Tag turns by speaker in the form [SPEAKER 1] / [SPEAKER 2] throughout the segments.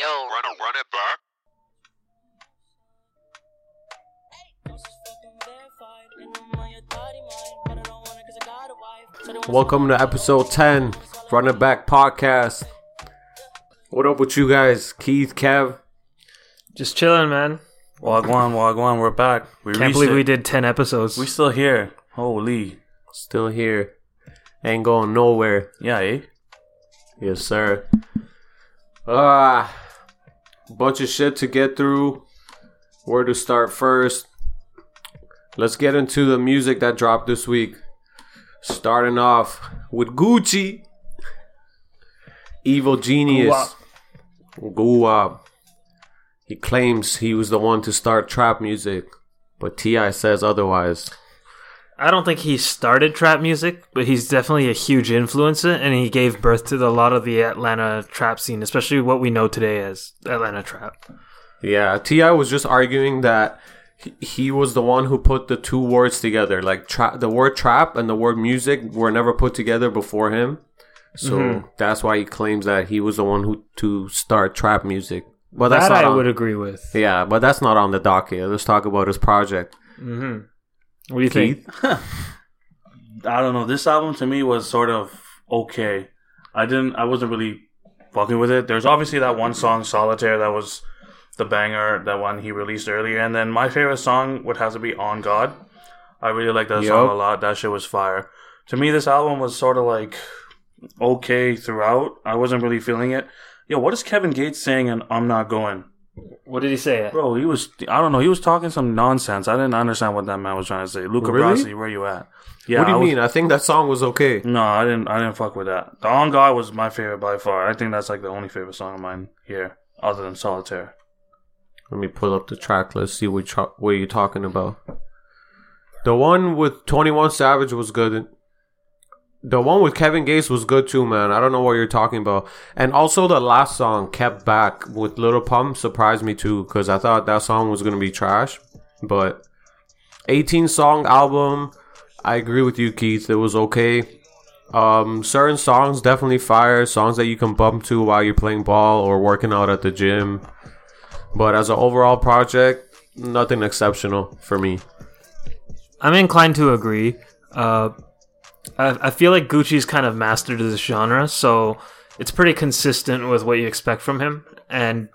[SPEAKER 1] yo. Run it, run it back.
[SPEAKER 2] Welcome to episode 10, Run It Back Podcast. What up with you guys? Keith, Kev?
[SPEAKER 3] Just chilling, man.
[SPEAKER 4] Wagwan, Wagwan, we're back. We
[SPEAKER 3] Can't believe
[SPEAKER 4] it.
[SPEAKER 3] we did 10 episodes.
[SPEAKER 4] We still here. Holy.
[SPEAKER 2] Still here. Ain't going nowhere.
[SPEAKER 4] Yeah, eh?
[SPEAKER 2] Yes, sir. Ah, bunch of shit to get through. Where to start first? Let's get into the music that dropped this week. Starting off with Gucci, Evil Genius, Guwap. He claims he was the one to start trap music, but T.I. says otherwise.
[SPEAKER 3] I don't think he started trap music, but he's definitely a huge influence and he gave birth to the, a lot of the Atlanta trap scene, especially what we know today as Atlanta trap.
[SPEAKER 2] Yeah, T.I. was just arguing that he, was the one who put the two words together. Like tra- the word trap and the word music were never put together before him. So mm-hmm. that's why he claims that he was the one who to start trap music. But that's
[SPEAKER 3] that I
[SPEAKER 2] on,
[SPEAKER 3] would agree with.
[SPEAKER 2] Yeah, but that's not on the docket. Let's talk about his project. Mm-hmm.
[SPEAKER 3] What do you think?
[SPEAKER 4] I don't know. This album to me was sort of okay. I didn't. I wasn't really fucking with it. There's obviously that one song, Solitaire, that was the banger, that one he released earlier. And then my favorite song would have to be On God. I really like that song a lot. That shit was fire. To me, this album was sort of like okay throughout. I wasn't really feeling it. Yo, what is Kevin Gates saying? And I'm not going.
[SPEAKER 3] What did he say?
[SPEAKER 4] Bro, he was, I don't know, he was talking some nonsense. I didn't understand what that man was trying to say. Luca
[SPEAKER 2] Really?
[SPEAKER 4] Brasi, where you at? Yeah,
[SPEAKER 2] what do you
[SPEAKER 4] I was-
[SPEAKER 2] mean? I think that song was okay.
[SPEAKER 4] No, I didn't, I didn't fuck with that. The On God was my favorite by far. I think that's like the only favorite song of mine here, other than Solitaire.
[SPEAKER 2] Let me pull up the track list, see what, tra- what you're talking about. The one with 21 Savage was good. The one with Kevin Gates was good too, man. I don't know what you're talking about. And also the last song, Kept Back, with Lil Pump, surprised me too, because I thought that song was to be trash. But 18 song album, I agree with you, Keith. It was okay. Um, certain songs definitely fire. Songs that you can bump to while you're playing ball or working out at the gym. But as an overall project, nothing exceptional for me.
[SPEAKER 3] I'm inclined to agree. Uh, I, I feel like Gucci's kind of mastered this genre, so it's pretty consistent with what you expect from him. And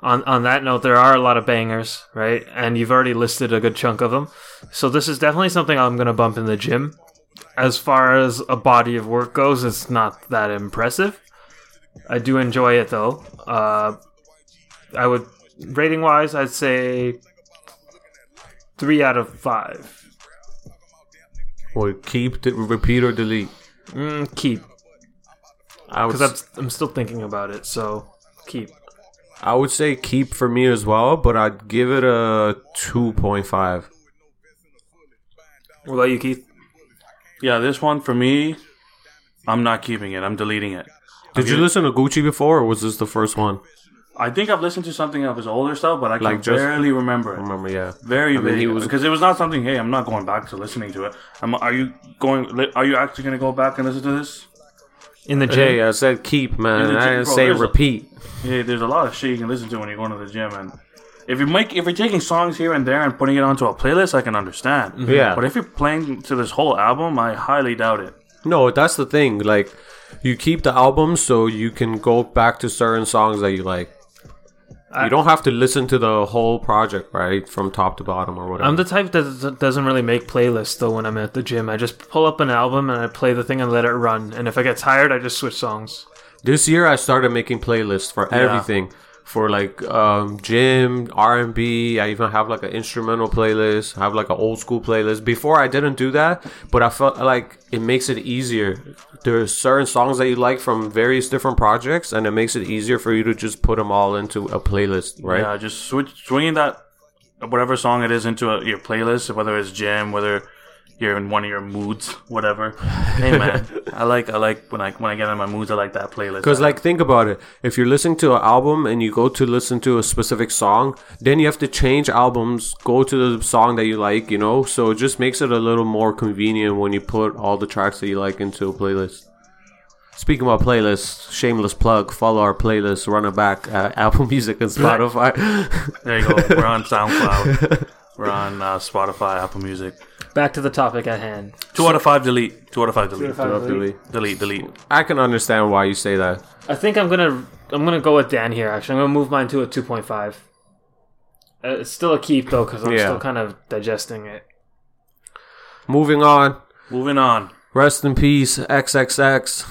[SPEAKER 3] on on that note, there are a lot of bangers, right? And you've already listed a good chunk of them. So this is definitely something I'm gonna bump in the gym. As far as a body of work goes, it's not that impressive. I do enjoy it though. Uh, I would rating wise, I'd say three out of five.
[SPEAKER 2] Or keep, de- repeat, or delete.
[SPEAKER 3] Mm, keep,
[SPEAKER 2] I would,
[SPEAKER 3] because
[SPEAKER 2] s-
[SPEAKER 3] I'm I'm still thinking about it. So keep.
[SPEAKER 2] I would say keep for me as well, but I'd give it a 2.5.
[SPEAKER 3] What about you, Keith?
[SPEAKER 4] Yeah, this one for me, I'm not keeping it. I'm deleting it.
[SPEAKER 2] Did you listen to Gucci before, or was this the first one?
[SPEAKER 4] I think I've listened to something of his older stuff, but I can
[SPEAKER 2] Like just-
[SPEAKER 4] barely remember it.
[SPEAKER 2] Remember, yeah.
[SPEAKER 4] Very,
[SPEAKER 2] I mean,
[SPEAKER 4] very
[SPEAKER 2] he was-
[SPEAKER 4] because it was not something. Hey, I'm not going back to listening to it. I'm, are you going? Are you actually going to go back and listen to this?
[SPEAKER 3] In the uh, gym.
[SPEAKER 2] Hey, I said keep, man.
[SPEAKER 4] In
[SPEAKER 2] I didn't
[SPEAKER 4] bro,
[SPEAKER 2] say
[SPEAKER 4] there's a-
[SPEAKER 2] repeat.
[SPEAKER 4] Yeah, there's a lot of shit you can listen to when you're going to the gym, and if you make if you're taking songs here and there and putting it onto a playlist, I can understand. Mm-hmm.
[SPEAKER 2] Yeah.
[SPEAKER 4] but if you're playing to this whole album, I highly doubt it.
[SPEAKER 2] No, that's the thing. Like, you keep the album so you can go back to certain songs that you like. You don't have to listen to the whole project, right, from top to bottom or whatever.
[SPEAKER 3] I'm the type that doesn't really make playlists though when I'm at the gym. I just pull up an album and I play the thing and let it run. And if I get tired, I just switch songs.
[SPEAKER 2] this year, I started making playlists for everything. For like um, gym, R and B. I even have like an instrumental playlist. I have like an old school playlist. Before I didn't do that, but I felt like it makes it easier. There's certain songs that you like from various different projects, and it makes it easier for you to just put them all into a playlist, right?
[SPEAKER 4] Yeah, just switch swinging that whatever song it is into a, your playlist, whether it's gym whether you're in one of your moods, whatever. Hey man, I like I like when I when I get in my moods, I like that playlist.
[SPEAKER 2] Because, like, think about it. If you're listening to an album and you go to listen to a specific song, then you have to change albums, go to the song that you like, you know? So it just makes it a little more convenient when you put all the tracks that you like into a playlist. Speaking about playlists, shameless plug. Follow our playlist, Run It Back, uh, Apple Music and Spotify.
[SPEAKER 4] There you go. We're on SoundCloud. We're on uh, Spotify, Apple Music.
[SPEAKER 3] Back to the topic at hand.
[SPEAKER 4] Two out of five delete. Two out of five delete.
[SPEAKER 3] Two out of five delete.
[SPEAKER 4] Delete, delete.
[SPEAKER 2] I can understand why you say that.
[SPEAKER 3] I think I'm gonna I'm gonna go with Dan here. Actually, I'm gonna move mine to a 2.5. Uh, it's still a keep though, because I'm
[SPEAKER 2] Yeah.
[SPEAKER 3] still kind of digesting it.
[SPEAKER 2] Moving on.
[SPEAKER 4] Moving on.
[SPEAKER 2] Rest in peace, XXX.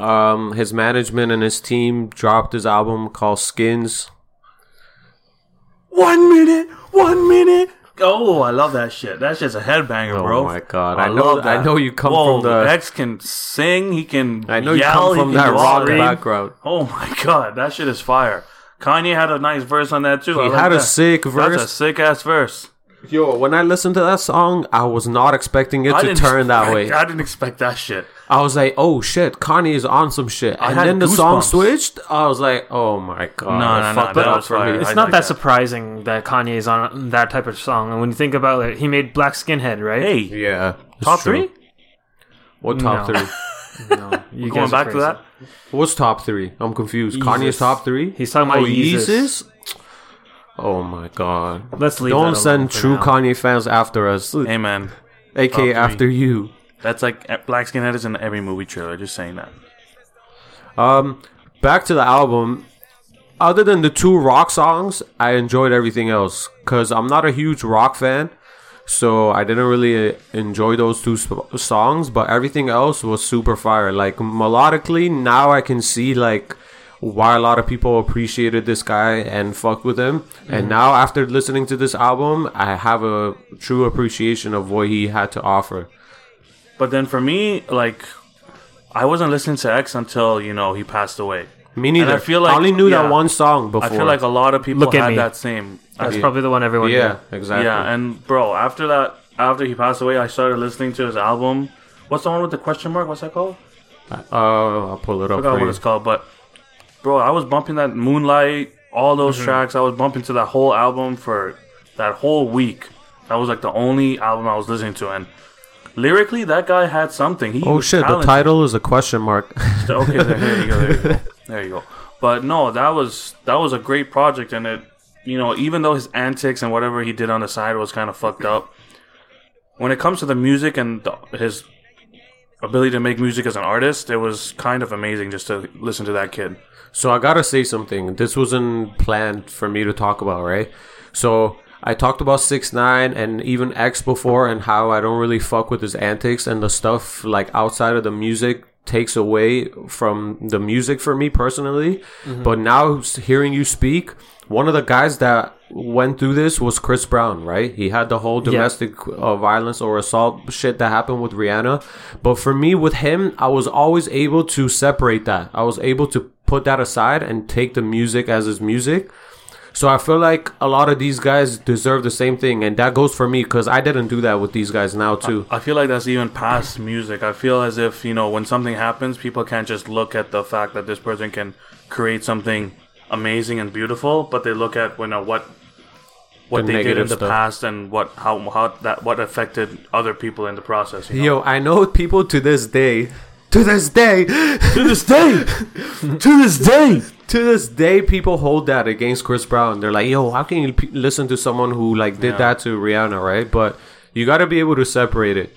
[SPEAKER 2] Um, his management and his team dropped his album called Skins.
[SPEAKER 4] One minute. One minute. Oh, I love that shit. That shit's a headbanger,
[SPEAKER 2] Oh
[SPEAKER 4] bro.
[SPEAKER 2] Oh my God. I know-
[SPEAKER 4] love
[SPEAKER 2] I know you come
[SPEAKER 4] Whoa,
[SPEAKER 2] from the-
[SPEAKER 4] X can sing. He can.
[SPEAKER 2] I know you
[SPEAKER 4] yell,
[SPEAKER 2] come from that rock
[SPEAKER 4] scream.
[SPEAKER 2] background.
[SPEAKER 4] Oh my god, that shit is fire. Kanye had a nice verse on that too. I
[SPEAKER 2] He
[SPEAKER 4] like
[SPEAKER 2] had a
[SPEAKER 4] that.
[SPEAKER 2] sick
[SPEAKER 4] That's a sick ass verse.
[SPEAKER 2] Yo, when I listened to that song, I was not expecting it
[SPEAKER 4] I
[SPEAKER 2] to turn that
[SPEAKER 4] expect-
[SPEAKER 2] way.
[SPEAKER 4] I didn't expect that shit.
[SPEAKER 2] I was like, oh shit, Kanye is on some shit.
[SPEAKER 4] I
[SPEAKER 2] And then the song
[SPEAKER 4] goosebumps.
[SPEAKER 2] switched. I was like, oh my god.
[SPEAKER 4] No, no, no, that
[SPEAKER 2] up
[SPEAKER 4] was
[SPEAKER 2] for me.
[SPEAKER 3] It's
[SPEAKER 4] I
[SPEAKER 3] not
[SPEAKER 4] like
[SPEAKER 3] that,
[SPEAKER 4] that.
[SPEAKER 3] surprising that Kanye is on that type of song. And when you think about it, he made Black Skinhead, right?
[SPEAKER 4] Hey,
[SPEAKER 2] Yeah.
[SPEAKER 4] top
[SPEAKER 2] true.
[SPEAKER 4] three.
[SPEAKER 2] What top
[SPEAKER 3] No.
[SPEAKER 2] three?
[SPEAKER 3] No, you
[SPEAKER 4] Going
[SPEAKER 3] guys are
[SPEAKER 4] back to that.
[SPEAKER 2] What's top three? I'm confused.
[SPEAKER 3] Yeezus.
[SPEAKER 2] Kanye's top three?
[SPEAKER 3] He's talking about
[SPEAKER 2] oh,
[SPEAKER 3] Yeezus.
[SPEAKER 2] Yeezus? Oh my god.
[SPEAKER 3] Let's leave.
[SPEAKER 2] Don't
[SPEAKER 3] alone
[SPEAKER 2] send true
[SPEAKER 3] now.
[SPEAKER 2] Kanye fans after us.
[SPEAKER 4] Amen. man,
[SPEAKER 2] AK
[SPEAKER 4] three.
[SPEAKER 2] after you.
[SPEAKER 4] that's like eh, Black Skinhead is in every movie trailer. Just saying that.
[SPEAKER 2] Um, back to the album. Other than the two rock songs, I enjoyed everything else because I'm not a huge rock fan, so I didn't really uh, enjoy those two sp- songs. But everything else was super fire. Like melodically, now I can see like why a lot of people appreciated this guy and fucked with him. And now after listening to this album, I have a true appreciation of what he had to offer.
[SPEAKER 4] But then for me, like, I wasn't listening to X until you know he passed away.
[SPEAKER 2] Me neither.
[SPEAKER 4] I feel like-
[SPEAKER 2] I only knew
[SPEAKER 4] yeah.
[SPEAKER 2] that one song before.
[SPEAKER 4] I feel like a lot of people
[SPEAKER 3] Look at
[SPEAKER 4] had
[SPEAKER 3] me.
[SPEAKER 4] that same.
[SPEAKER 3] That's
[SPEAKER 2] Yeah.
[SPEAKER 3] probably the one everyone.
[SPEAKER 2] yeah,
[SPEAKER 3] knew.
[SPEAKER 2] exactly.
[SPEAKER 4] Yeah, and bro, after that, after he passed away, I started listening to his album. What's the one with the question mark? What's that called?
[SPEAKER 2] Uh, I'll pull it
[SPEAKER 4] I
[SPEAKER 2] up
[SPEAKER 4] forgot
[SPEAKER 2] for
[SPEAKER 4] what
[SPEAKER 2] you.
[SPEAKER 4] it's called, but bro, I was bumping that Moonlight, all those
[SPEAKER 2] Mm-hmm.
[SPEAKER 4] tracks. I was bumping to that whole album for that whole week. That was like the only album I was listening to, and lyrically, that guy had something. He
[SPEAKER 2] Oh
[SPEAKER 4] was
[SPEAKER 2] shit! The title is a question mark.
[SPEAKER 4] okay, there, there you go. There you go. There you go. But no, that was that was a great project, and it, you know, even though his antics and whatever he did on the side was kind of fucked up, when it comes to the music and the, his ability to make music as an artist, it was kind of amazing just to listen to that kid.
[SPEAKER 2] So I gotta say something. This wasn't planned for me to talk about, right? So I talked about six nine and even X before, and how I don't really fuck with his antics and the stuff like outside of the music takes away from the music for me personally. But now hearing you speak, one of the guys that went through this was Chris Brown, right? He had the whole domestic uh, violence or assault shit that happened with Rihanna. But for me, with him, I was always able to separate that. I was able to put that aside and take the music as his music. So I feel like a lot of these guys deserve the same thing, and that goes for me because I didn't do that with these guys now too.
[SPEAKER 4] I feel like that's even past music. I feel as if you know when something happens, people can't just look at the fact that this person can create something amazing and beautiful, but they look at you know what what
[SPEAKER 2] The
[SPEAKER 4] they did in the
[SPEAKER 2] stuff.
[SPEAKER 4] past and what how how that what affected other people in the process. You know?
[SPEAKER 2] Yo, I know people to this day, to this day,
[SPEAKER 4] to this day, to this day.
[SPEAKER 2] to this day, people hold that against Chris Brown. They're like, "Yo, how can you p- listen to someone who like did
[SPEAKER 4] Yeah.
[SPEAKER 2] that to Rihanna?" Right? But you got to be able to separate it.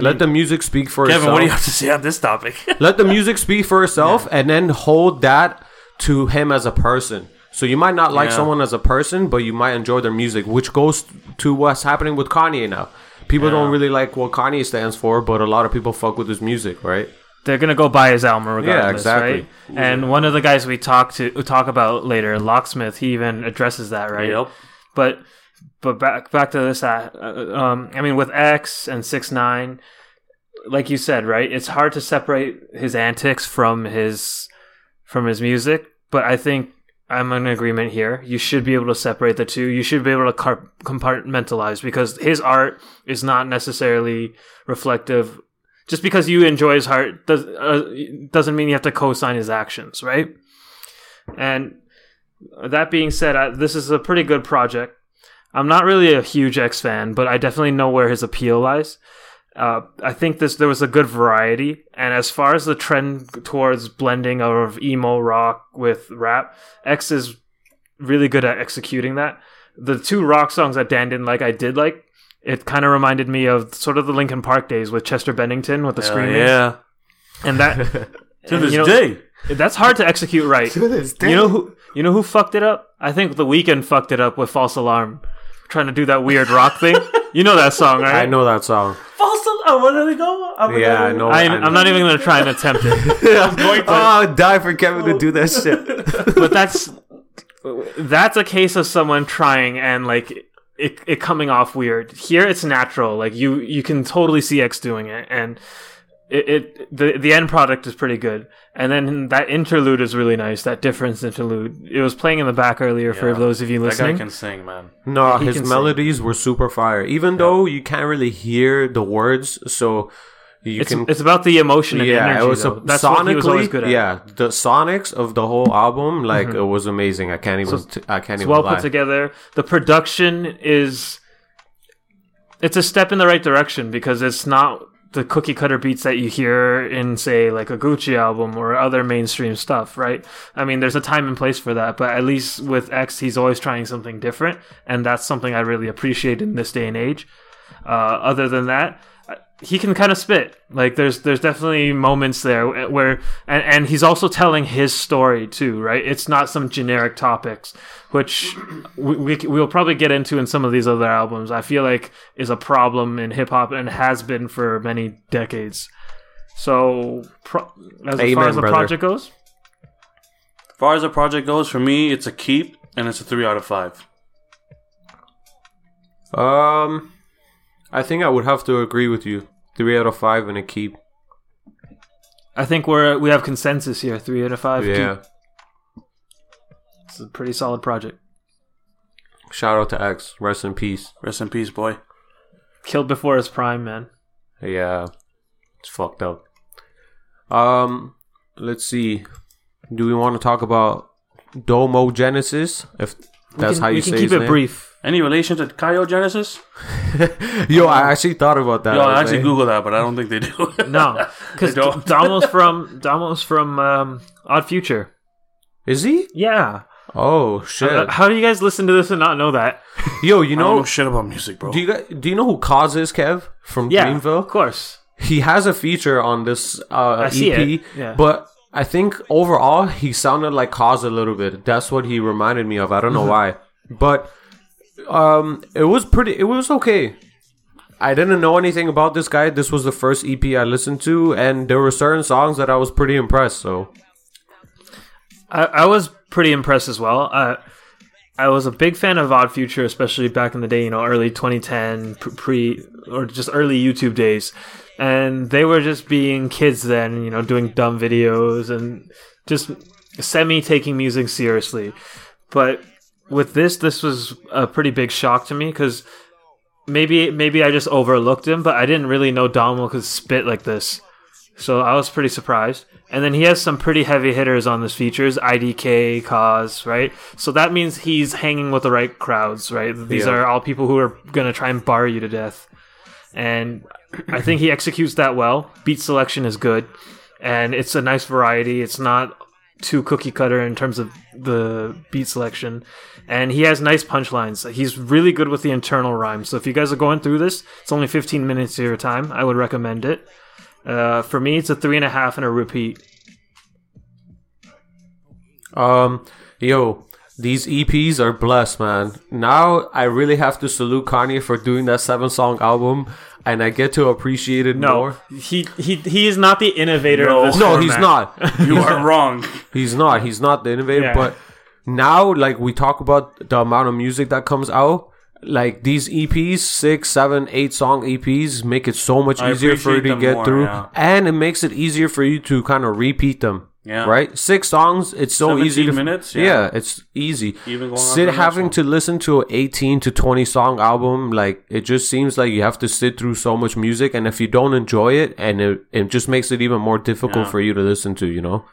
[SPEAKER 2] Let the music speak for
[SPEAKER 4] Kevin,
[SPEAKER 2] itself.
[SPEAKER 4] what do you have to say on this topic?
[SPEAKER 2] Let the music speak for itself, and then hold that to him as a person. So you might not like
[SPEAKER 4] Yeah.
[SPEAKER 2] someone as a person, but you might enjoy their music, which goes to what's happening with Kanye now. People don't really like what Kanye stands for, but a lot of people fuck with his music, right?
[SPEAKER 3] They're gonna go buy his album regardless, yeah,
[SPEAKER 2] exactly.
[SPEAKER 3] right? And one of the guys we talk to talk about later, Locksmith, he even addresses that, right?
[SPEAKER 4] Yep.
[SPEAKER 3] But but back back to this. Uh, uh, um, I mean, with X and Six Nine, like you said, right? It's hard to separate his antics from his from his music. But I think I'm in agreement here. You should be able to separate the two. You should be able to compartmentalize because his art is not necessarily reflective. Just because you enjoy his art does, uh, doesn't mean you have to co-sign his actions, right? And that being said, I, this is a pretty good project. I'm not really a huge X fan, but I definitely know where his appeal lies. Uh, I think this there was a good variety, and as far as the trend towards blending of emo rock with rap, X is really good at executing that. The two rock songs that Dan didn't like, I did like. It kind of reminded me of sort of the Linkin Park days with Chester Bennington with the
[SPEAKER 4] Hell
[SPEAKER 3] screaming,
[SPEAKER 4] yeah.
[SPEAKER 3] and that
[SPEAKER 4] To
[SPEAKER 3] and,
[SPEAKER 4] this
[SPEAKER 3] you know,
[SPEAKER 4] day.
[SPEAKER 3] that's hard to execute right.
[SPEAKER 2] this
[SPEAKER 3] You know who? You know who fucked it up? I think the Weeknd fucked it up with False Alarm, trying to do that weird rock thing. You know that song, right?
[SPEAKER 2] I know that song.
[SPEAKER 4] False alarm. Oh, Where did it go? I'm
[SPEAKER 2] Yeah,
[SPEAKER 4] gonna-
[SPEAKER 2] I know.
[SPEAKER 3] I,
[SPEAKER 2] I
[SPEAKER 3] I'm not even gonna try and attempt it.
[SPEAKER 4] I'm going to.
[SPEAKER 2] Oh, I'd die for Kevin to do that shit.
[SPEAKER 3] But that's that's a case of someone trying and like it, it coming off weird. Here, it's natural. Like you you can totally see X doing it, and it, it the the end product is pretty good. And then that interlude is really nice. That difference interlude. It was playing in the back earlier for those of you listening.
[SPEAKER 4] that guy can sing, man.
[SPEAKER 2] No,
[SPEAKER 3] He
[SPEAKER 2] his
[SPEAKER 3] can
[SPEAKER 2] melodies were super fire. Even though you can't really hear the words, so you
[SPEAKER 3] it's,
[SPEAKER 2] can.
[SPEAKER 3] it's about the emotion and
[SPEAKER 2] yeah,
[SPEAKER 3] energy.
[SPEAKER 2] it was a,
[SPEAKER 3] though. That's what he was
[SPEAKER 2] sonically.
[SPEAKER 3] good at. Mm-hmm.
[SPEAKER 2] Yeah, the sonics of the whole album, like it was amazing. I can't even. t- I can't
[SPEAKER 3] It's
[SPEAKER 2] even
[SPEAKER 3] well
[SPEAKER 2] lie.
[SPEAKER 3] put together. The production is it's a step in the right direction because it's not the cookie cutter beats that you hear in say like a Gucci album or other mainstream stuff, right? I mean, there's a time and place for that, but at least with X, he's always trying something different, and that's something I really appreciate in this day and age. Uh, other than that, he can kind of spit. Like there's there's definitely moments there where and and he's also telling his story too, right? It's not some generic topics, which we, we we'll probably get into in some of these other albums. I feel like is a problem in hip hop and has been for many decades. So pro- as
[SPEAKER 2] Amen,
[SPEAKER 3] far as the
[SPEAKER 2] brother.
[SPEAKER 3] project goes,
[SPEAKER 4] As far as the project goes, for me, it's a keep, and it's a three out of five.
[SPEAKER 2] Um, I think I would have to agree with you. Three out of five and a keep.
[SPEAKER 3] I think we're we have consensus here. Three out of five.
[SPEAKER 2] Yeah.
[SPEAKER 3] it's a pretty solid project.
[SPEAKER 2] Shout out to X. Rest in peace.
[SPEAKER 4] Rest in peace, boy.
[SPEAKER 3] Killed before his prime, man.
[SPEAKER 2] Yeah, it's fucked up. Um, let's see. Do we want to talk about Domo Genesis? If that's
[SPEAKER 3] we can,
[SPEAKER 2] how you
[SPEAKER 3] we
[SPEAKER 2] say
[SPEAKER 3] can keep
[SPEAKER 2] his
[SPEAKER 3] it
[SPEAKER 2] name?
[SPEAKER 3] brief.
[SPEAKER 4] Any relation to Kaio Genesis?
[SPEAKER 2] Yo, I actually thought about that.
[SPEAKER 4] Yo, I
[SPEAKER 2] was
[SPEAKER 4] actually
[SPEAKER 2] like-
[SPEAKER 4] Googled that, but I don't think they do.
[SPEAKER 3] No, because
[SPEAKER 4] They don't.
[SPEAKER 3] Domo's from Domo's from um, Odd Future.
[SPEAKER 2] Is he?
[SPEAKER 3] Yeah.
[SPEAKER 2] Oh shit!
[SPEAKER 3] Uh, how do you guys listen to this and not know that?
[SPEAKER 2] Yo, you
[SPEAKER 4] I don't know
[SPEAKER 2] know?
[SPEAKER 4] shit about music, bro.
[SPEAKER 2] Do you guys, do you know who Cozz is, Kev from
[SPEAKER 3] Yeah,
[SPEAKER 2] Dreamville?
[SPEAKER 3] of course.
[SPEAKER 2] He has a feature on this uh,
[SPEAKER 3] I
[SPEAKER 2] EP,
[SPEAKER 3] see it, yeah.
[SPEAKER 2] but I think overall he sounded like Cozz a little bit. That's what he reminded me of. I don't know why, but um, it was pretty. It was okay. I didn't know anything about this guy. This was the first EP I listened to, and there were certain songs that I was pretty impressed. So
[SPEAKER 3] I, I was pretty impressed as well. Uh, I was a big fan of Odd Future, especially back in the day, you know, early 2010, pre or just early YouTube days. And they were just being kids then, you know, doing dumb videos and just semi taking music seriously. But with this, this was a pretty big shock to me because maybe maybe I just overlooked him, but I didn't really know Domo could spit like this. So I was pretty surprised. And then he has some pretty heavy hitters on this features, IDK, Cozz, right? So that means he's hanging with the right crowds, right? These
[SPEAKER 2] Yeah.
[SPEAKER 3] are all people who are going to try and bar you to death. And I think he executes that well. Beat selection is good. And it's a nice variety. It's not too cookie cutter in terms of the beat selection. And he has nice punchlines. He's really good with the internal rhymes. So if you guys are going through this, it's only 15 minutes of your time. I would recommend it. Uh, for me, it's a three and a half and a repeat.
[SPEAKER 2] Um, yo, these EPs are blessed, man. Now I really have to salute Kanye for doing that seven song album, and I get to appreciate it
[SPEAKER 3] No,
[SPEAKER 2] more.
[SPEAKER 3] he he he is not the innovator.
[SPEAKER 4] No.
[SPEAKER 3] of this
[SPEAKER 2] No, he's not.
[SPEAKER 4] you are wrong.
[SPEAKER 2] He's not. He's not the innovator.
[SPEAKER 3] Yeah.
[SPEAKER 2] But now, like we talk about the amount of music that comes out, like these EPs, six, seven, eight song EPs, make it so much
[SPEAKER 4] I
[SPEAKER 2] easier for you to get
[SPEAKER 4] more,
[SPEAKER 2] through,
[SPEAKER 4] yeah.
[SPEAKER 2] and it makes it easier for you to kind of repeat them.
[SPEAKER 4] Yeah.
[SPEAKER 2] Right. Six songs. It's so
[SPEAKER 4] 17
[SPEAKER 2] easy to
[SPEAKER 4] minutes,
[SPEAKER 2] Yeah.
[SPEAKER 4] yeah.
[SPEAKER 2] it's easy.
[SPEAKER 4] Even going on
[SPEAKER 2] sit having to listen to an 18 to 20 song album like it just seems like you have to sit through so much music and if you don't enjoy it and it, it just makes it even more difficult
[SPEAKER 4] Yeah.
[SPEAKER 2] for you to listen to you know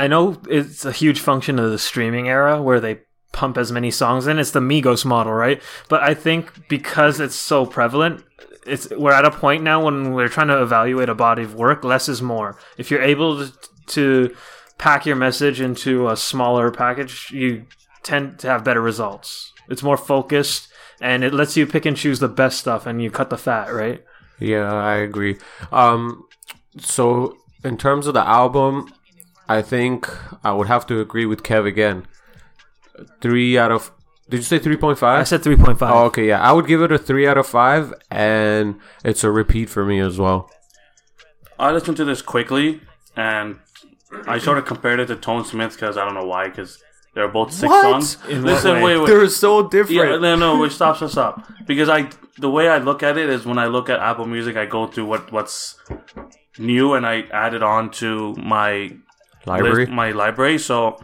[SPEAKER 3] I know it's a huge function of the streaming era where they pump as many songs in. It's the Migos model, right? But I think because it's so prevalent, it's we're at a point now when we're trying to evaluate a body of work. Less is more. If you're able to, pack your message into a smaller package, you tend to have better results. It's more focused and it lets you pick and choose the best stuff and you cut the fat, right?
[SPEAKER 2] Yeah, I agree. Um, so in terms of the album, I think I would have to agree with Kev again. Three out of. Did you say 3.5?
[SPEAKER 3] I said 3.5.
[SPEAKER 2] Oh, okay, yeah. I would give it a three out of five, and it's a repeat for me as well.
[SPEAKER 4] I listened to this quickly, and I sort of compared it to Tone Smith because I don't know why, because they're both six
[SPEAKER 2] What?
[SPEAKER 4] songs.
[SPEAKER 3] In what
[SPEAKER 4] Listen,
[SPEAKER 3] way?
[SPEAKER 4] wait, wait.
[SPEAKER 2] They're so different.
[SPEAKER 4] Yeah,
[SPEAKER 2] different.
[SPEAKER 4] no, no, wait, stop, stop, stop. Because I, the way I look at it is when I look at Apple Music, I go through what what's new and I add it on to my
[SPEAKER 2] Library.
[SPEAKER 4] list- my library. So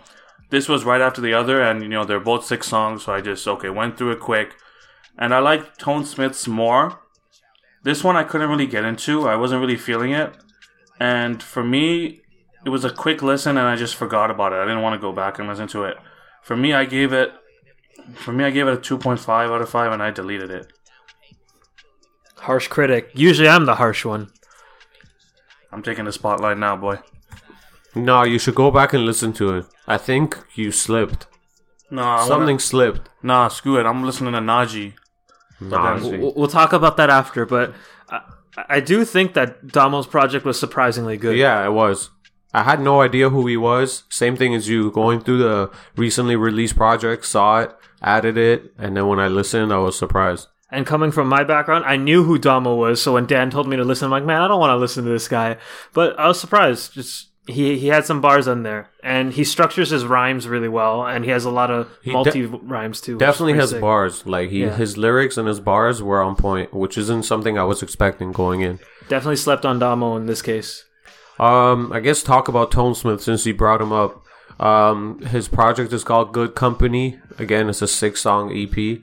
[SPEAKER 4] this was right after the other, and you know they're both six songs. So I just okay went through it quick, and I like Tone Smith's more. This one I couldn't really get into. I wasn't really feeling it, and for me, it was a quick listen, and I just forgot about it. I didn't want to go back and listen to it. For me, I gave it. For me, I gave it a two point five out of five, and I deleted it.
[SPEAKER 3] Harsh critic. Usually I'm the harsh one.
[SPEAKER 4] I'm taking the spotlight now, boy.
[SPEAKER 2] No, you should go back and listen to it. I think you slipped.
[SPEAKER 4] No, I wanna-
[SPEAKER 2] Something slipped.
[SPEAKER 4] Nah, screw it. I'm listening to Najee.
[SPEAKER 2] Nah,
[SPEAKER 4] then-
[SPEAKER 3] We'll, we'll talk about that after, but I, I do think that Domo's project was surprisingly good.
[SPEAKER 2] Yeah, it was. I had no idea who he was. Same thing as you. Going through the recently released project, saw it, added it, and then when I listened, I was surprised.
[SPEAKER 3] And coming from my background, I knew who Domo was. So when Dan told me to listen, I'm like, man, I don't want to listen to this guy. But I was surprised. Just he he had some bars on there, and he structures his rhymes really well, and he has a lot of
[SPEAKER 2] de-
[SPEAKER 3] multi rhymes too.
[SPEAKER 2] Definitely has
[SPEAKER 3] sick.
[SPEAKER 2] bars. Like he,
[SPEAKER 3] Yeah.
[SPEAKER 2] his lyrics and his bars were on point, which isn't something I was expecting going in.
[SPEAKER 3] Definitely slept on Domo in this case.
[SPEAKER 2] Um, I guess talk about Tone Smith since he brought him up. Um, his project is called Good Company. Again, it's a six song EP.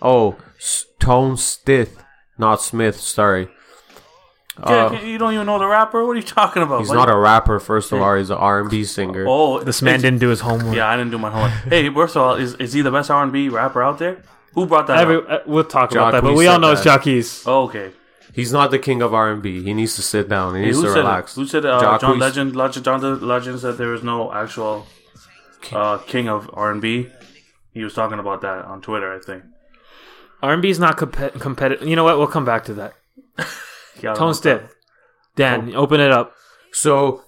[SPEAKER 2] Oh, S- Tone Stith, not Smith. Sorry,
[SPEAKER 4] Yeah, you don't even know the rapper. What are you talking about?
[SPEAKER 2] Uh, he's
[SPEAKER 4] buddy?
[SPEAKER 2] not a rapper. First of all, he's an R and B singer.
[SPEAKER 4] Oh,
[SPEAKER 3] This man didn't do his homework.
[SPEAKER 4] Yeah, I didn't do my homework. hey, first of all, is, is he the best R and B rapper out there? Who brought that
[SPEAKER 3] Every,
[SPEAKER 4] up?
[SPEAKER 3] uh, we'll talk about that, but we all
[SPEAKER 2] said
[SPEAKER 3] know it's
[SPEAKER 2] that.
[SPEAKER 3] Jacquees.
[SPEAKER 4] Oh, okay.
[SPEAKER 2] He's not the king of R and B. He needs to sit down. He needs
[SPEAKER 4] who
[SPEAKER 2] to
[SPEAKER 4] said
[SPEAKER 2] relax.
[SPEAKER 4] it? Who said uh, John Legend? Legend John the Legend said there is no actual uh, king of R and B. He was talking about that on Twitter, I think.
[SPEAKER 3] R&B is not comp- competitive. You know what? We'll come back to that. Tone Stith. Dan, open it up.
[SPEAKER 2] So,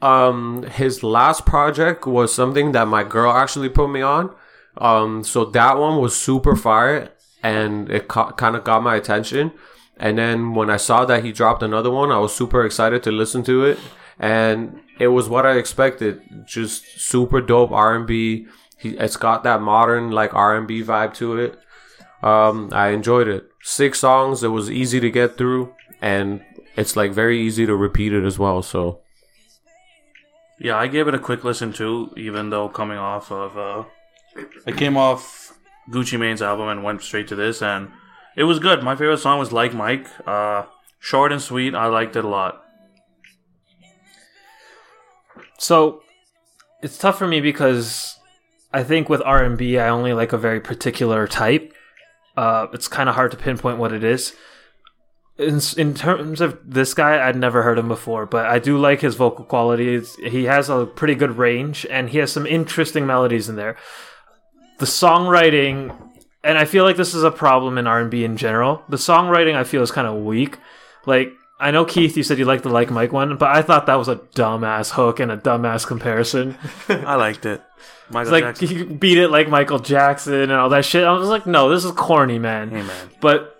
[SPEAKER 2] um, his last project was something that my girl actually put me on. Um, so that one was super fire, and it ca- kind of got my attention. And then when I saw that he dropped another one, I was super excited to listen to it, and it was what I expected. Just super dope R and B. He it's got that modern like R and B vibe to it. Um, I enjoyed it. Six songs. It was easy to get through, and it's like very easy to repeat it as well. So
[SPEAKER 4] Yeah, I gave it a quick listen too, even though coming off of uh I came off Gucci Mane's album and went straight to this and it was good. My favorite song was Like Mike. Uh short and sweet. I liked it a lot.
[SPEAKER 3] So it's tough for me because I think with R and B, I only like a very particular type. Uh, it's kind of hard to pinpoint what it is. In, in terms of this guy, I'd never heard him before, but I do like his vocal qualities. He has a pretty good range, and he has some interesting melodies in there. The songwriting, and I feel like this is a problem in R and B in general. The songwriting I feel is kind of weak. Like I know Keith, you said you liked the Like Mike one, but I thought that was a dumbass hook and a dumbass comparison.
[SPEAKER 4] I liked it. Michael
[SPEAKER 3] Like
[SPEAKER 4] Jackson.
[SPEAKER 3] you beat it like Michael Jackson and all that shit. I was like, no, this is corny, man.
[SPEAKER 4] Hey man.
[SPEAKER 3] But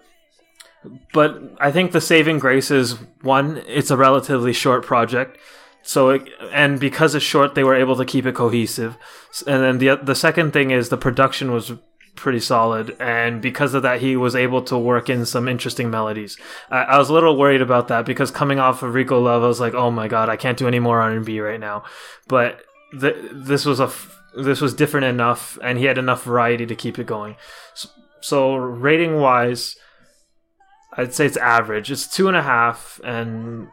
[SPEAKER 3] but I think the saving grace is one, it's a relatively short project. So it, and because it's short, they were able to keep it cohesive. And then the the second thing is the production was pretty solid, and because of that, he was able to work in some interesting melodies. I, I was a little worried about that because coming off of Rico Love, I was like, oh my god, I can't do any more R and B right now. But th- this was a f- this was different enough, and he had enough variety to keep it going. So, so rating wise. I'd say it's average. It's two and a half, and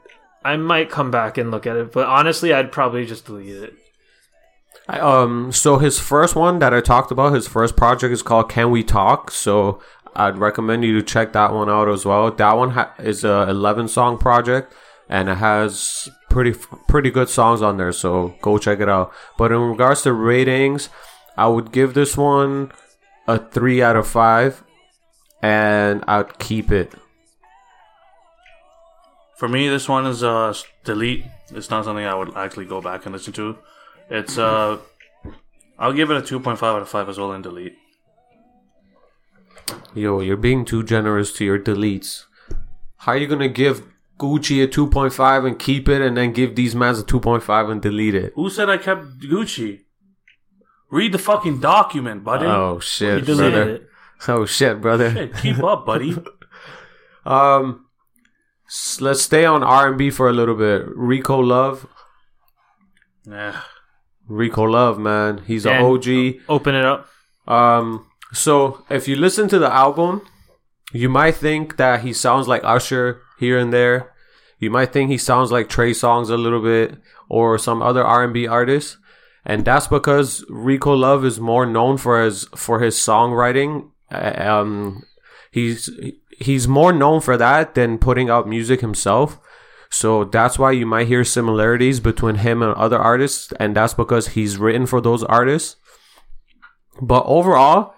[SPEAKER 3] I might come back and look at it. But honestly, I'd probably just delete it.
[SPEAKER 2] I, um, so his first one that I talked about, his first project is called "Can We Talk." So I'd recommend you to check that one out as well. That one ha- is a 11 song project and it has pretty pretty good songs on there, so go check it out. But in regards to ratings, I would give this one a 3 out of 5 and I'd keep it.
[SPEAKER 4] For me, this one is uh delete. It's not something I would actually go back and listen to. It's uh, I'll give it a two point five out of five as well in delete.
[SPEAKER 2] Yo, you're being too generous to your deletes. How are you gonna give Gucci a 2.5 and keep it, and then give these mans a 2.5 and delete it?
[SPEAKER 4] Who said I kept Gucci? Read the fucking document, buddy.
[SPEAKER 2] Oh shit,
[SPEAKER 3] deleted
[SPEAKER 2] brother!
[SPEAKER 3] it.
[SPEAKER 2] Oh shit, brother!
[SPEAKER 4] Hey, keep up, buddy.
[SPEAKER 2] Um, s- let's stay on R and B for a little bit. Rico Love,
[SPEAKER 4] yeah.
[SPEAKER 2] Rico Love, man, he's an OG.
[SPEAKER 3] Open it up.
[SPEAKER 2] Um, so if you listen to the album, you might think that he sounds like Usher here and there. You might think he sounds like Trey Songz a little bit or some other R&B artist. And that's because Rico Love is more known for his for his songwriting. Um, he's he's more known for that than putting out music himself. So that's why you might hear similarities between him and other artists, and that's because he's written for those artists. But overall,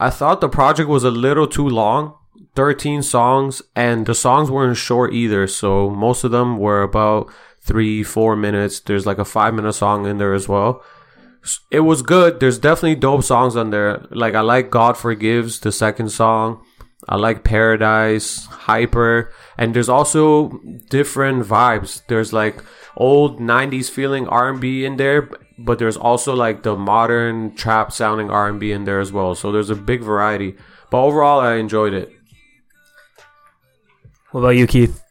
[SPEAKER 2] I thought the project was a little too long 13 songs, and the songs weren't short either. So most of them were about three, four minutes. There's like a five minute song in there as well. It was good. There's definitely dope songs on there. Like, I like God Forgives, the second song. I like Paradise, Hyper, and there's also different vibes. There's like old 90s feeling R&B in there, but there's also like the modern trap sounding R&B in there as well. So there's a big variety. But overall, I enjoyed it.
[SPEAKER 3] What about you, Keith?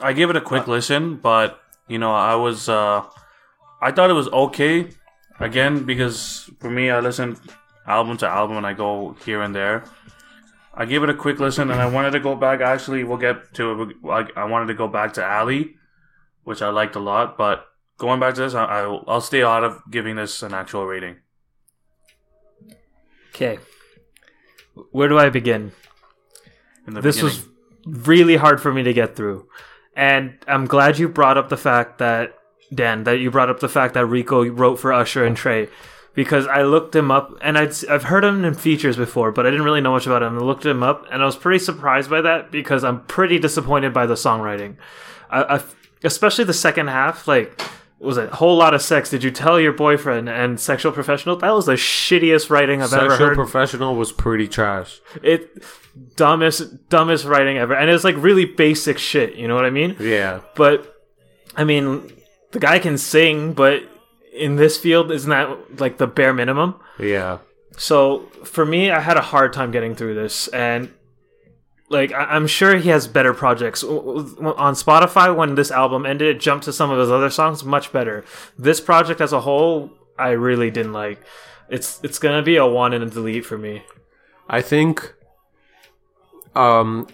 [SPEAKER 4] I gave it a quick listen, but you know, I was uh I thought it was okay. Again, because for me I listen album to album and I go here and there. I gave it a quick listen and I wanted to go back actually we'll get to it. I, I wanted to go back to Ali, which I liked a lot, but going back to this I, I'll, I'll stay out of giving this an actual rating.
[SPEAKER 3] Okay. Where do I begin?
[SPEAKER 4] In the
[SPEAKER 3] This
[SPEAKER 4] beginning.
[SPEAKER 3] was really hard for me to get through. And I'm glad you brought up the fact that, Dan, that you brought up the fact that Rico wrote for Usher and Trey. Because I looked him up, and I'd, I've heard him in features before, but I didn't really know much about him. I looked him up, and I was pretty surprised by that because I'm pretty disappointed by the songwriting. I, I, especially the second half, like, was it a whole lot of sex? Did you tell your boyfriend and sexual professional? That was the shittiest writing I've ever heard. Sexual.
[SPEAKER 2] Professional was pretty trash.
[SPEAKER 3] it dumbest dumbest writing ever and it's like really basic shit you know what i mean
[SPEAKER 2] Yeah.
[SPEAKER 3] but i mean the guy can sing but in this field isn't that like the bare minimum?
[SPEAKER 2] Yeah.
[SPEAKER 3] so for me i had a hard time getting through this and like I- i'm sure he has better projects. On spotify when this album ended it jumped to some of his other songs much better. This project as a whole i really didn't like. It's it's gonna be a one and a delete for me.
[SPEAKER 2] I think um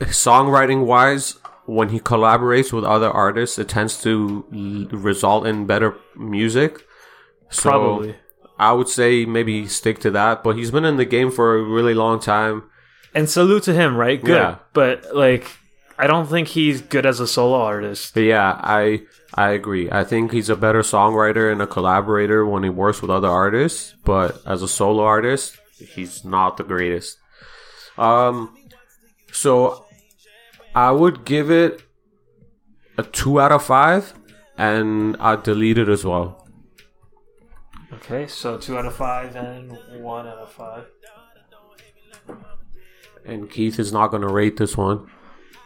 [SPEAKER 2] songwriting wise when he collaborates with other artists it tends to l- result in better music. So
[SPEAKER 3] Probably.
[SPEAKER 2] I would say maybe stick to that, but he's been in the game for a really long time.
[SPEAKER 3] And salute to him, right? Good.
[SPEAKER 2] Yeah.
[SPEAKER 3] But like I don't think he's good as a solo artist.
[SPEAKER 2] Yeah, I I agree. I think he's a better songwriter and a collaborator when he works with other artists, but as a solo artist, he's not the greatest. Um so I would give it a 2 out of 5 and I'd delete it as well.
[SPEAKER 3] Okay, so two out of five and one out of five.
[SPEAKER 2] And Keith is not going to rate this one.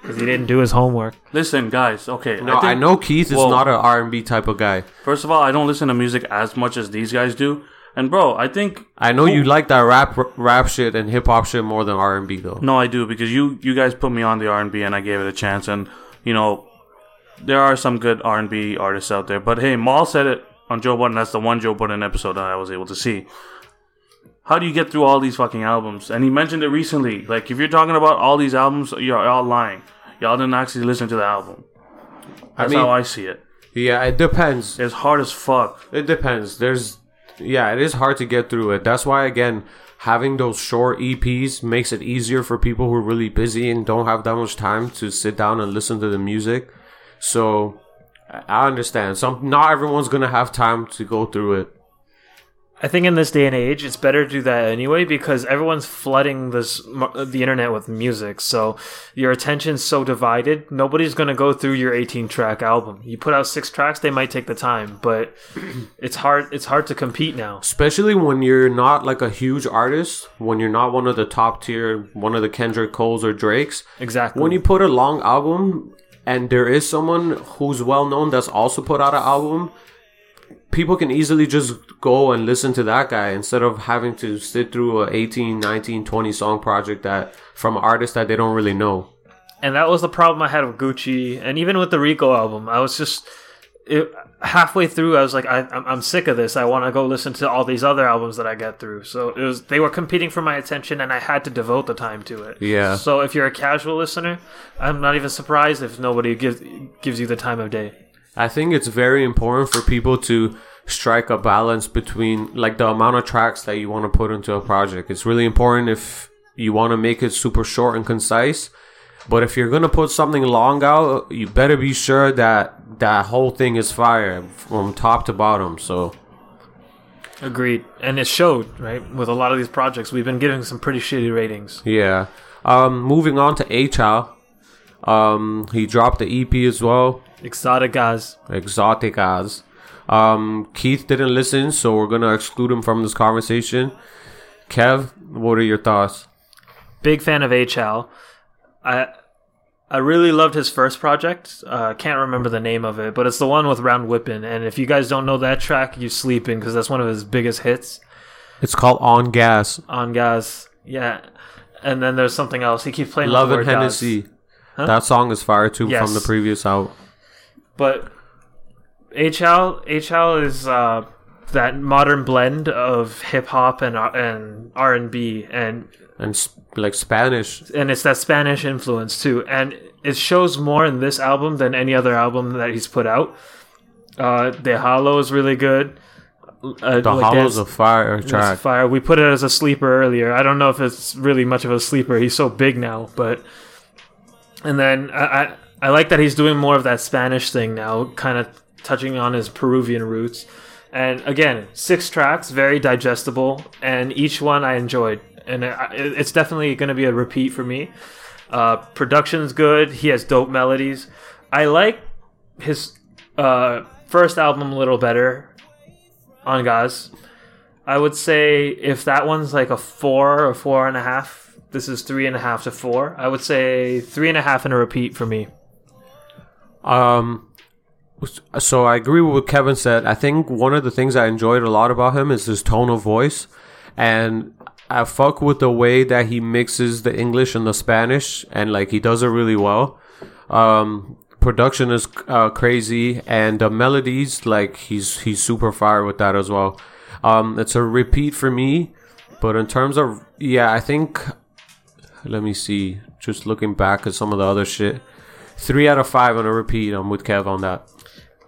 [SPEAKER 3] Because he didn't do his homework.
[SPEAKER 4] Listen, guys, okay.
[SPEAKER 2] No, I,
[SPEAKER 4] think-
[SPEAKER 2] know Keith is
[SPEAKER 4] well-
[SPEAKER 2] not an R&B type of guy.
[SPEAKER 4] First of all, I don't listen to music as much as these guys do. And bro, I think
[SPEAKER 2] I know you like that rap rap shit and hip hop shit more than R&B though.
[SPEAKER 4] no, I do because you you guys put me on the R and B and I gave it a chance. And you know, there are some good R and B artists out there. But hey, Mal said it on Joe Budden. That's the one Joe Budden episode that I was able to see. How do you get through all these fucking albums? And he mentioned it recently. Like, if you're talking about all these albums, you're all lying. Y'all didn't actually listen to the album. That's
[SPEAKER 2] mean-
[SPEAKER 4] how I see it.
[SPEAKER 2] Yeah, it depends.
[SPEAKER 4] It's hard as fuck.
[SPEAKER 2] It depends. There's, yeah, it is hard to get through it. That's why, again, having those short EPs makes it easier for people who are really busy and don't have that much time to sit down and listen to the music. So I understand. Some not everyone's gonna have time to go through it.
[SPEAKER 3] I think in this day and age, it's better to do that anyway because everyone's flooding this the internet with music. So your attention's so divided. Nobody's gonna go through your 18 track album. You put out six tracks, they might take the time, but it's hard. It's hard to compete now.
[SPEAKER 2] Especially when you're not like a huge artist, when you're not one of the top tier, one of the Kendrick Coles or Drakes.
[SPEAKER 3] Exactly.
[SPEAKER 2] When you put a long album and there is someone who's well known that's also put out an album, people can easily just go and listen to that guy instead of having to sit through a 18, 19, 20 song project that from an artist that they don't really know.
[SPEAKER 3] and that was the problem I had with Gucci, and even with the Rico album. I was just it, halfway through. I was like, I, I'm, I'm sick of this. I want to go listen to all these other albums that I get through. So it was they were competing for my attention, and I had to devote the time to it.
[SPEAKER 2] Yeah.
[SPEAKER 3] So if you're a casual listener, I'm not even surprised if nobody gives gives you the time of day.
[SPEAKER 2] I think it's very important for people to strike a balance between like the amount of tracks that you want to put into a project. It's really important if you want to make it super short and concise. But if you're gonna put something long out, you better be sure that that whole thing is fire from top to bottom. So
[SPEAKER 3] Agreed, and it showed right with a lot of these projects. We've been giving some pretty shitty ratings.
[SPEAKER 2] yeah. Um, moving on to A.CHAL Um, he dropped the EP as well.
[SPEAKER 3] Exotic guys.
[SPEAKER 2] Exotic as. Um, Keith didn't listen, so we're gonna exclude him from this conversation. Kev, what are your thoughts?
[SPEAKER 3] big fan of A.CHAL. I I really loved his first project. Uh, can't remember the name of it, but it's the one with Round Whippin'. And if you guys don't know that track, you sleeping because that's one of his biggest hits
[SPEAKER 2] It's called On Gaz.
[SPEAKER 3] on Gaz. Yeah, and then there's something else. He keeps playing
[SPEAKER 2] Love and Hennessy.
[SPEAKER 3] Huh?
[SPEAKER 2] That song is fire too
[SPEAKER 3] Yes.
[SPEAKER 2] from the previous out.
[SPEAKER 3] But A.CHAL A.CHAL is uh, that modern blend of hip hop and R- and R and B and
[SPEAKER 2] And sp- like Spanish.
[SPEAKER 3] and it's that Spanish influence too, and it shows more in this album than any other album that he's put out. Uh, the Hollow is really good. Uh,
[SPEAKER 2] The
[SPEAKER 3] like
[SPEAKER 2] Hollow's a fire track.
[SPEAKER 3] Fire. We put it as a sleeper earlier. I don't know if it's really much of a sleeper. He's so big now, but and then I I, I like that he's doing more of that Spanish thing now, kind of touching on his Peruvian roots. And again, six tracks, very digestible, and each one I enjoyed, and it's definitely going to be a repeat for me. Uh, production's good. He has dope melodies. I like his uh, first album a little better on Gaz. I would say if that one's like a four or four and a half, this is three and a half to four. I would say three and a half and a repeat for me.
[SPEAKER 2] Um, so I agree with what Kevin said. I think one of the things I enjoyed a lot about him is his tone of voice, and I fuck with the way that he mixes the English and the Spanish, and like he does it really well. Um, production is uh, crazy, and the melodies, like he's he's super fire with that as well. Um, it's a repeat for me, but in terms of yeah, I think let me see. Just looking back at some of the other shit. Three out of five on a repeat. I'm with Kev on that.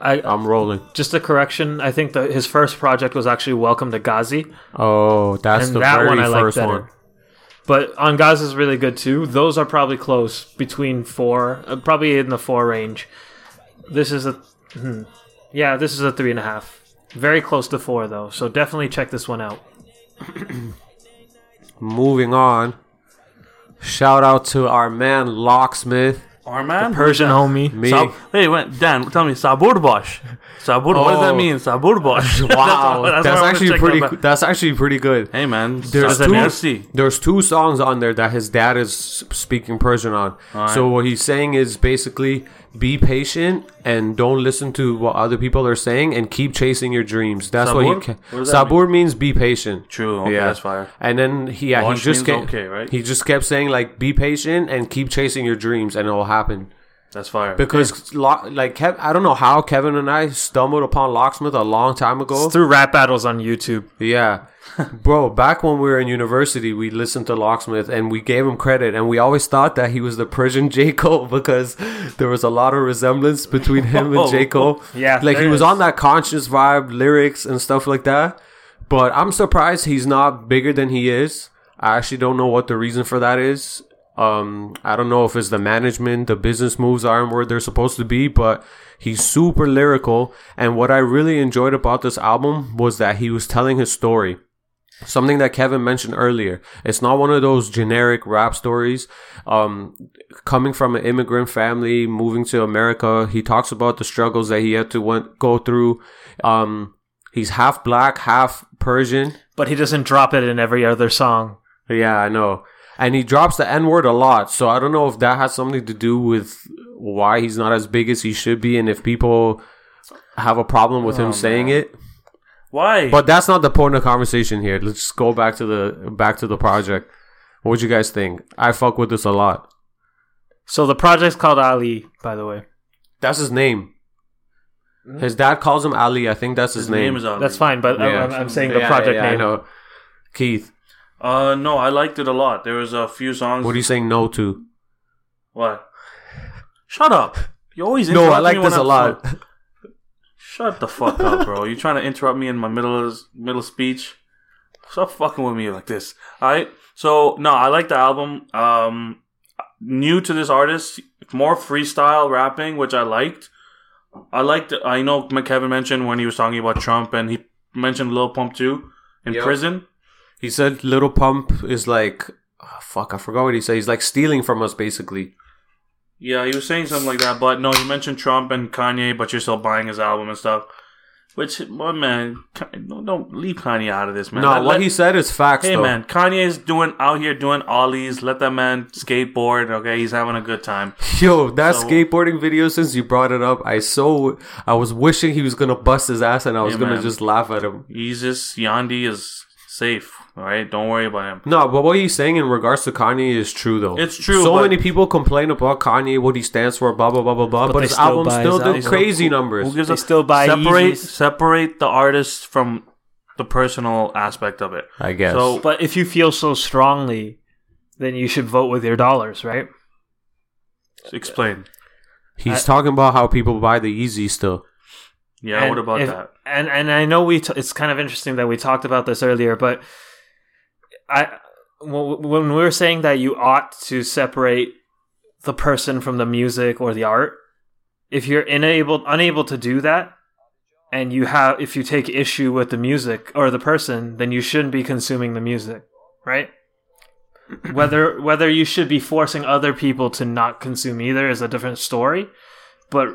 [SPEAKER 3] I
[SPEAKER 2] I'm rolling.
[SPEAKER 3] just a correction. I think that his first project was actually Welcome to Gazi,
[SPEAKER 2] Oh, that's
[SPEAKER 3] and
[SPEAKER 2] the
[SPEAKER 3] that
[SPEAKER 2] very
[SPEAKER 3] one I like
[SPEAKER 2] first
[SPEAKER 3] better.
[SPEAKER 2] one.
[SPEAKER 3] But on Ghazi is really good too. Those are probably close between four, uh, probably in the four range. This is a, hmm. yeah, this is a three and a half. Very close to four though, so definitely check this one out.
[SPEAKER 2] Moving on. Shout out to our man Locksmith.
[SPEAKER 4] Our man?
[SPEAKER 3] Persian homie.
[SPEAKER 2] Me.
[SPEAKER 4] Sab- hey, wait, Dan, tell me, Sabur Bosch. Sabur, what does that
[SPEAKER 2] Oh.
[SPEAKER 4] mean? Sabur Bosch.
[SPEAKER 2] Wow,
[SPEAKER 4] what-
[SPEAKER 2] that's,
[SPEAKER 4] what I wanna
[SPEAKER 2] actually pretty.
[SPEAKER 4] out.
[SPEAKER 2] That's actually pretty good.
[SPEAKER 4] Hey, man.
[SPEAKER 2] There's
[SPEAKER 4] Sab-
[SPEAKER 2] two.
[SPEAKER 4] Merci.
[SPEAKER 2] There's two songs on there that his dad is speaking Persian on. So what he's saying is basically be patient and don't listen to what other people are saying and keep chasing your dreams. That's what
[SPEAKER 4] Sabur?
[SPEAKER 2] he.
[SPEAKER 4] What
[SPEAKER 2] Ca-
[SPEAKER 4] does that
[SPEAKER 2] Sabur means be patient.
[SPEAKER 4] True. Okay, that's fire.
[SPEAKER 2] And then he, yeah, he just kept,
[SPEAKER 4] okay, right?
[SPEAKER 2] He just kept saying like, be patient and keep chasing your dreams, and it will happen.
[SPEAKER 4] That's fire.
[SPEAKER 2] Because lo- like Kev- I don't know how Kevin and I stumbled upon Locksmith a long time ago.
[SPEAKER 3] Through rap battles on YouTube.
[SPEAKER 2] Yeah. Bro, back when we were in university, we listened to Locksmith and we gave him credit and we always thought that he was the Persian J. Cole because there was a lot of resemblance between him and J. Oh, Cole.
[SPEAKER 3] Yeah,
[SPEAKER 2] Like he was
[SPEAKER 3] is.
[SPEAKER 2] on that conscious vibe, lyrics and stuff like that. But I'm surprised he's not bigger than he is. I actually don't know what the reason for that is. Um, I don't know if it's the management, the business moves aren't where they're supposed to be, but he's super lyrical. And what I really enjoyed about this album was that he was telling his story. Something that Kevin mentioned earlier. It's not one of those generic rap stories. Um, coming from an immigrant family, moving to America, he talks about the struggles that he had to went, go through. Um, he's half black, half Persian.
[SPEAKER 3] But he doesn't drop it in every other song.
[SPEAKER 2] Yeah, I know. And he drops the N word a lot. So I don't know if that has something to do with why he's not as big as he should be and if people have a problem with him
[SPEAKER 4] Oh,
[SPEAKER 2] saying it.
[SPEAKER 4] Why?
[SPEAKER 2] But that's not the point of conversation here. Let's just go back to the back to the project. What would you guys think? I fuck with this a lot.
[SPEAKER 3] So the project's called Ali, by the way.
[SPEAKER 2] That's his name. Hmm? His dad calls him Ali. I think that's his,
[SPEAKER 4] his
[SPEAKER 2] name.
[SPEAKER 4] name is Ali.
[SPEAKER 3] That's fine, but
[SPEAKER 2] Yeah.
[SPEAKER 3] I'm, I'm saying the
[SPEAKER 2] Yeah,
[SPEAKER 3] project
[SPEAKER 2] yeah, I
[SPEAKER 3] name.
[SPEAKER 2] know. Keith,
[SPEAKER 4] Uh, no, I liked it a lot. There was a few songs.
[SPEAKER 2] what are you saying no to?
[SPEAKER 4] What? Shut up. You always interrupt.
[SPEAKER 2] No, I
[SPEAKER 4] interrupt
[SPEAKER 2] like
[SPEAKER 4] me when
[SPEAKER 2] this a
[SPEAKER 4] I'm-
[SPEAKER 2] lot.
[SPEAKER 4] Shut the fuck up, bro. You're trying to interrupt me in my middle of middle speech. Stop fucking with me like this. Alright? So no, I like the album. Um new to this artist, more freestyle rapping, which I liked. I liked I know Kevin mentioned when he was talking about Trump and he mentioned Lil Pump too in
[SPEAKER 2] Yep.
[SPEAKER 4] prison.
[SPEAKER 2] He said Little Pump is like, oh, fuck, I forgot what he said. He's like stealing from us, basically.
[SPEAKER 4] Yeah, he was saying something like that, but no, you mentioned Trump and Kanye, but you're still buying his album and stuff. Which, well, man, don't, don't leave Kanye out of this, man.
[SPEAKER 2] no,
[SPEAKER 4] Let-
[SPEAKER 2] what he said is facts,
[SPEAKER 4] Hey
[SPEAKER 2] though.
[SPEAKER 4] man, Kanye's doing out here doing ollies. Let that man skateboard. Okay, he's having a good time.
[SPEAKER 2] Yo, that
[SPEAKER 4] So-
[SPEAKER 2] skateboarding video, since you brought it up, I so I was wishing he was gonna bust his ass, and I was
[SPEAKER 4] Yeah,
[SPEAKER 2] gonna
[SPEAKER 4] man.
[SPEAKER 2] just laugh at him.
[SPEAKER 4] He's just Yandhi is safe. All right, don't worry about him.
[SPEAKER 2] No, but what he's saying in regards to Kanye is true, though.
[SPEAKER 4] It's true,
[SPEAKER 2] So many people complain about Kanye, what he stands for, blah blah blah blah blah. But,
[SPEAKER 3] they
[SPEAKER 2] his
[SPEAKER 3] still
[SPEAKER 2] album still
[SPEAKER 3] his
[SPEAKER 2] did
[SPEAKER 3] albums.
[SPEAKER 2] crazy numbers.
[SPEAKER 4] Who gives
[SPEAKER 3] They
[SPEAKER 4] a
[SPEAKER 3] still buy
[SPEAKER 4] separate
[SPEAKER 3] Yeezys.
[SPEAKER 4] separate the artist from the personal aspect of it.
[SPEAKER 2] I guess.
[SPEAKER 4] So
[SPEAKER 3] But if you feel so strongly, then you should vote with your dollars, right?
[SPEAKER 4] explain.
[SPEAKER 2] he's talking about how people buy the Yeezy still.
[SPEAKER 4] Yeah,
[SPEAKER 3] And
[SPEAKER 4] what about
[SPEAKER 3] if-
[SPEAKER 4] that?
[SPEAKER 3] And and I know we t- it's kind of interesting that we talked about this earlier, but I when we were saying that you ought to separate the person from the music or the art, if you're unable unable to do that, and you have if you take issue with the music or the person, then you shouldn't be consuming the music, right? whether whether you should be forcing other people to not consume either is a different story, but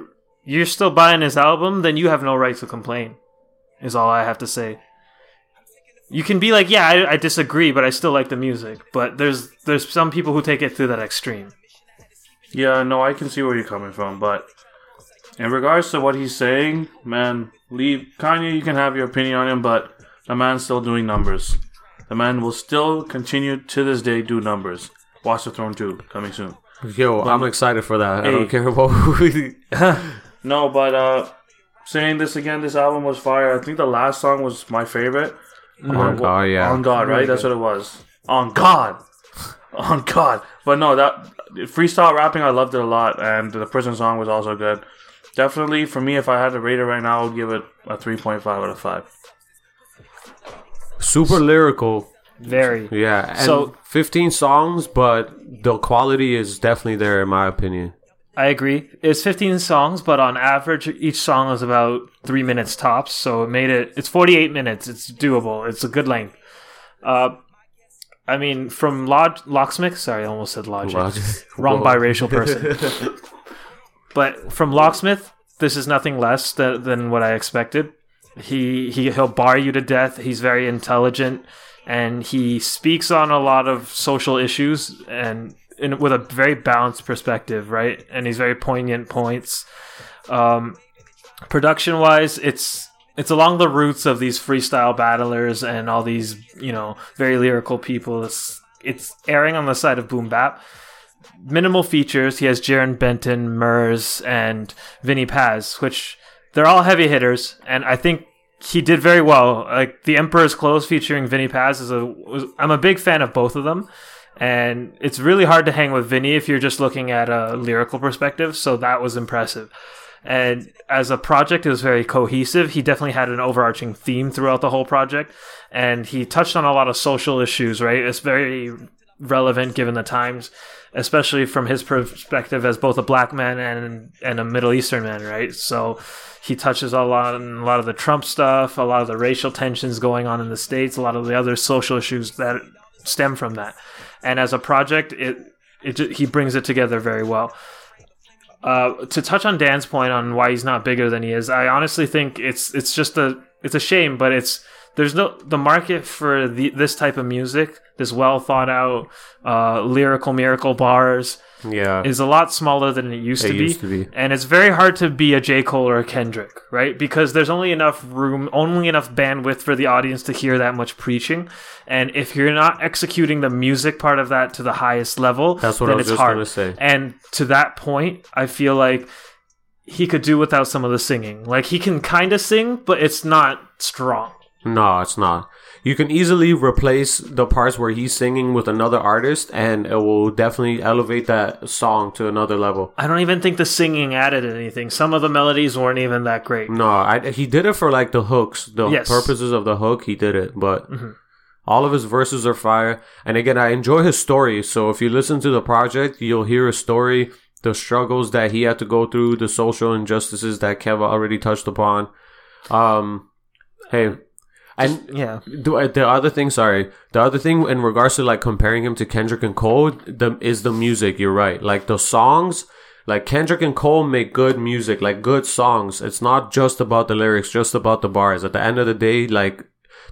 [SPEAKER 3] you're still buying his album, then you have no right to complain. Is all I have to say. You can be like, yeah, I, I disagree, but I still like the music. But there's there's some people who take it to that extreme.
[SPEAKER 4] Yeah, no, I can see where you're coming from, but in regards to what he's saying, man, leave Kanye. You can have your opinion on him, but the man's still doing numbers. The man will still continue to this day do numbers. Watch the Throne 2 coming soon.
[SPEAKER 2] Yo, I'm excited for that. I don't care about who. he-
[SPEAKER 4] No, but uh, saying this again, this album was fire. I think the last song was my favorite.
[SPEAKER 2] On God, yeah.
[SPEAKER 4] On God, right? That's what it was. On God. On God. But no, that freestyle rapping, I loved it a lot, and the prison song was also good. Definitely, for me, if I had to rate it right now, I would give it a 3.5 out of 5.
[SPEAKER 2] Super lyrical.
[SPEAKER 3] Very.
[SPEAKER 2] Yeah. And
[SPEAKER 3] So-
[SPEAKER 2] 15 songs, but the quality is definitely there, in my opinion.
[SPEAKER 3] I agree. It's 15 songs, but on average, each song is about three minutes tops. So it made it. It's 48 minutes. It's doable. It's a good length. Uh, I mean, from Log- Locksmith. Sorry, I almost said Logic.
[SPEAKER 2] Logic.
[SPEAKER 3] Wrong
[SPEAKER 2] Whoa.
[SPEAKER 3] biracial person. but from Locksmith, this is nothing less than, than what I expected. He he he'll bar you to death. He's very intelligent, and he speaks on a lot of social issues and in, with a very balanced perspective, right? And he's very poignant points. Um, production wise, it's it's along the roots of these freestyle battlers and all these you know very lyrical people. It's it's airing on the side of boom bap. Minimal features. He has Jarren Benton, Murs, and Vinnie Paz, which they're all heavy hitters, and I think he did very well. Like the Emperor's Clothes featuring Vinnie Paz is a. Was, I'm a big fan of both of them, and it's really hard to hang with Vinnie if you're just looking at a lyrical perspective. So that was impressive. And as a project, it was very cohesive. He definitely had an overarching theme throughout the whole project, and he touched on a lot of social issues. Right, it's very relevant given the times, especially from his perspective as both a black man and and a Middle Eastern man. Right, so he touches a lot on a lot of the Trump stuff, a lot of the racial tensions going on in the states, a lot of the other social issues that stem from that. And as a project, it it he brings it together very well. Uh, to touch on Dan's point on why he's not bigger than he is, I honestly think it's it's just a it's a shame, but it's there's no the market for the, this type of music, this well thought out uh, lyrical miracle bars
[SPEAKER 2] Yeah.
[SPEAKER 3] is a lot smaller than it used,
[SPEAKER 2] It
[SPEAKER 3] to, be.
[SPEAKER 2] used to be.
[SPEAKER 3] and it's very hard to be a J Cole or a Kendrick, right? Because there's only enough room, only enough bandwidth for the audience to hear that much preaching, and if you're not executing the music part of that to the highest level,
[SPEAKER 2] That's what
[SPEAKER 3] then
[SPEAKER 2] I was
[SPEAKER 3] it's
[SPEAKER 2] just
[SPEAKER 3] hard.
[SPEAKER 2] gonna say.
[SPEAKER 3] And to that point, I feel like he could do without some of the singing. Like he can kind of sing, but it's not strong.
[SPEAKER 2] No, it's not. You can easily replace the parts where he's singing with another artist, and it will definitely elevate that song to another level.
[SPEAKER 3] I don't even think the singing added anything. Some of the melodies weren't even that great.
[SPEAKER 2] No, I, he did it for like the hooks, the
[SPEAKER 3] Yes. Mm-hmm.
[SPEAKER 2] purposes of the hook. He did it, but all of his verses are fire. And again, I enjoy his story. So if you listen to the project, you'll hear a story, the struggles that he had to go through, the social injustices that Kev already touched upon. Um, hey, and
[SPEAKER 3] Yeah.
[SPEAKER 2] the, uh, the other thing, sorry, the other thing in regards to like comparing him to Kendrick and Cole, the is the music. You're right. Like the songs, like Kendrick and Cole make good music, like good songs. It's not just about the lyrics, just about the bars. At the end of the day, like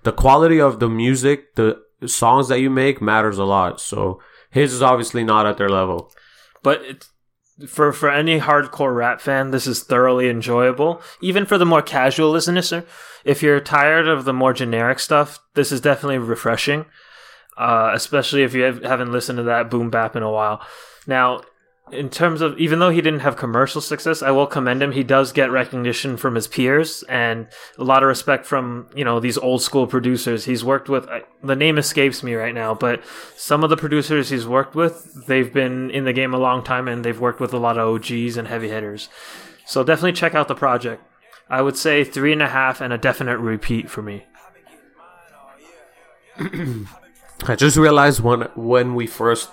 [SPEAKER 2] the quality of the music, the songs that you make matters a lot. So his is obviously not at their level.
[SPEAKER 3] but it's, for for any hardcore rap fan, this is thoroughly enjoyable. Even for the more casual listener, if you're tired of the more generic stuff, this is definitely refreshing. Uh, especially if you have, haven't listened to that boom bap in a while. Now, in terms of even though he didn't have commercial success, I will commend him. He does get recognition from his peers and a lot of respect from you know these old school producers. He's worked with I, the name escapes me right now, but some of the producers he's worked with, they've been in the game a long time and they've worked with a lot of OGs and heavy hitters. So definitely check out the project. I would say three and a half and a definite repeat for me.
[SPEAKER 2] I just realized when when we first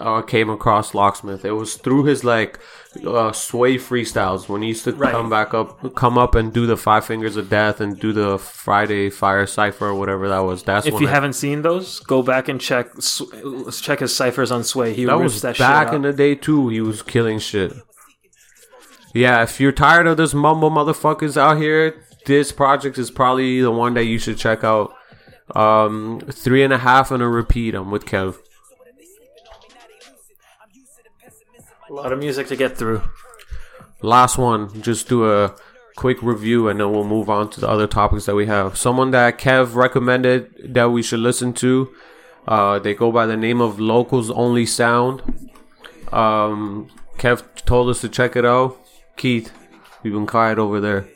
[SPEAKER 2] uh, came across Locksmith, it was through his like uh, sway freestyles when he used to
[SPEAKER 3] Right.
[SPEAKER 2] come back up, come up and do the Five Fingers of Death and do the Friday Fire Cipher or whatever that was. That's
[SPEAKER 3] If you
[SPEAKER 2] I-
[SPEAKER 3] haven't seen those, go back and check Sw- check his ciphers on Sway. He
[SPEAKER 2] that was
[SPEAKER 3] that shit.
[SPEAKER 2] back
[SPEAKER 3] in
[SPEAKER 2] the day too. He was killing shit. Yeah, if you're tired of this mumble motherfuckers out here, this project is probably the one that you should check out. Um, three and a half and a repeat. I'm with Kev.
[SPEAKER 3] A lot of music to get through.
[SPEAKER 2] last one, just do a quick review and then we'll move on to the other topics that we have. Someone that Kev recommended that we should listen to. Uh, they go by the name of Locals Only Sound. Um, Kev told us to check it out. Keith, you've been quiet over there.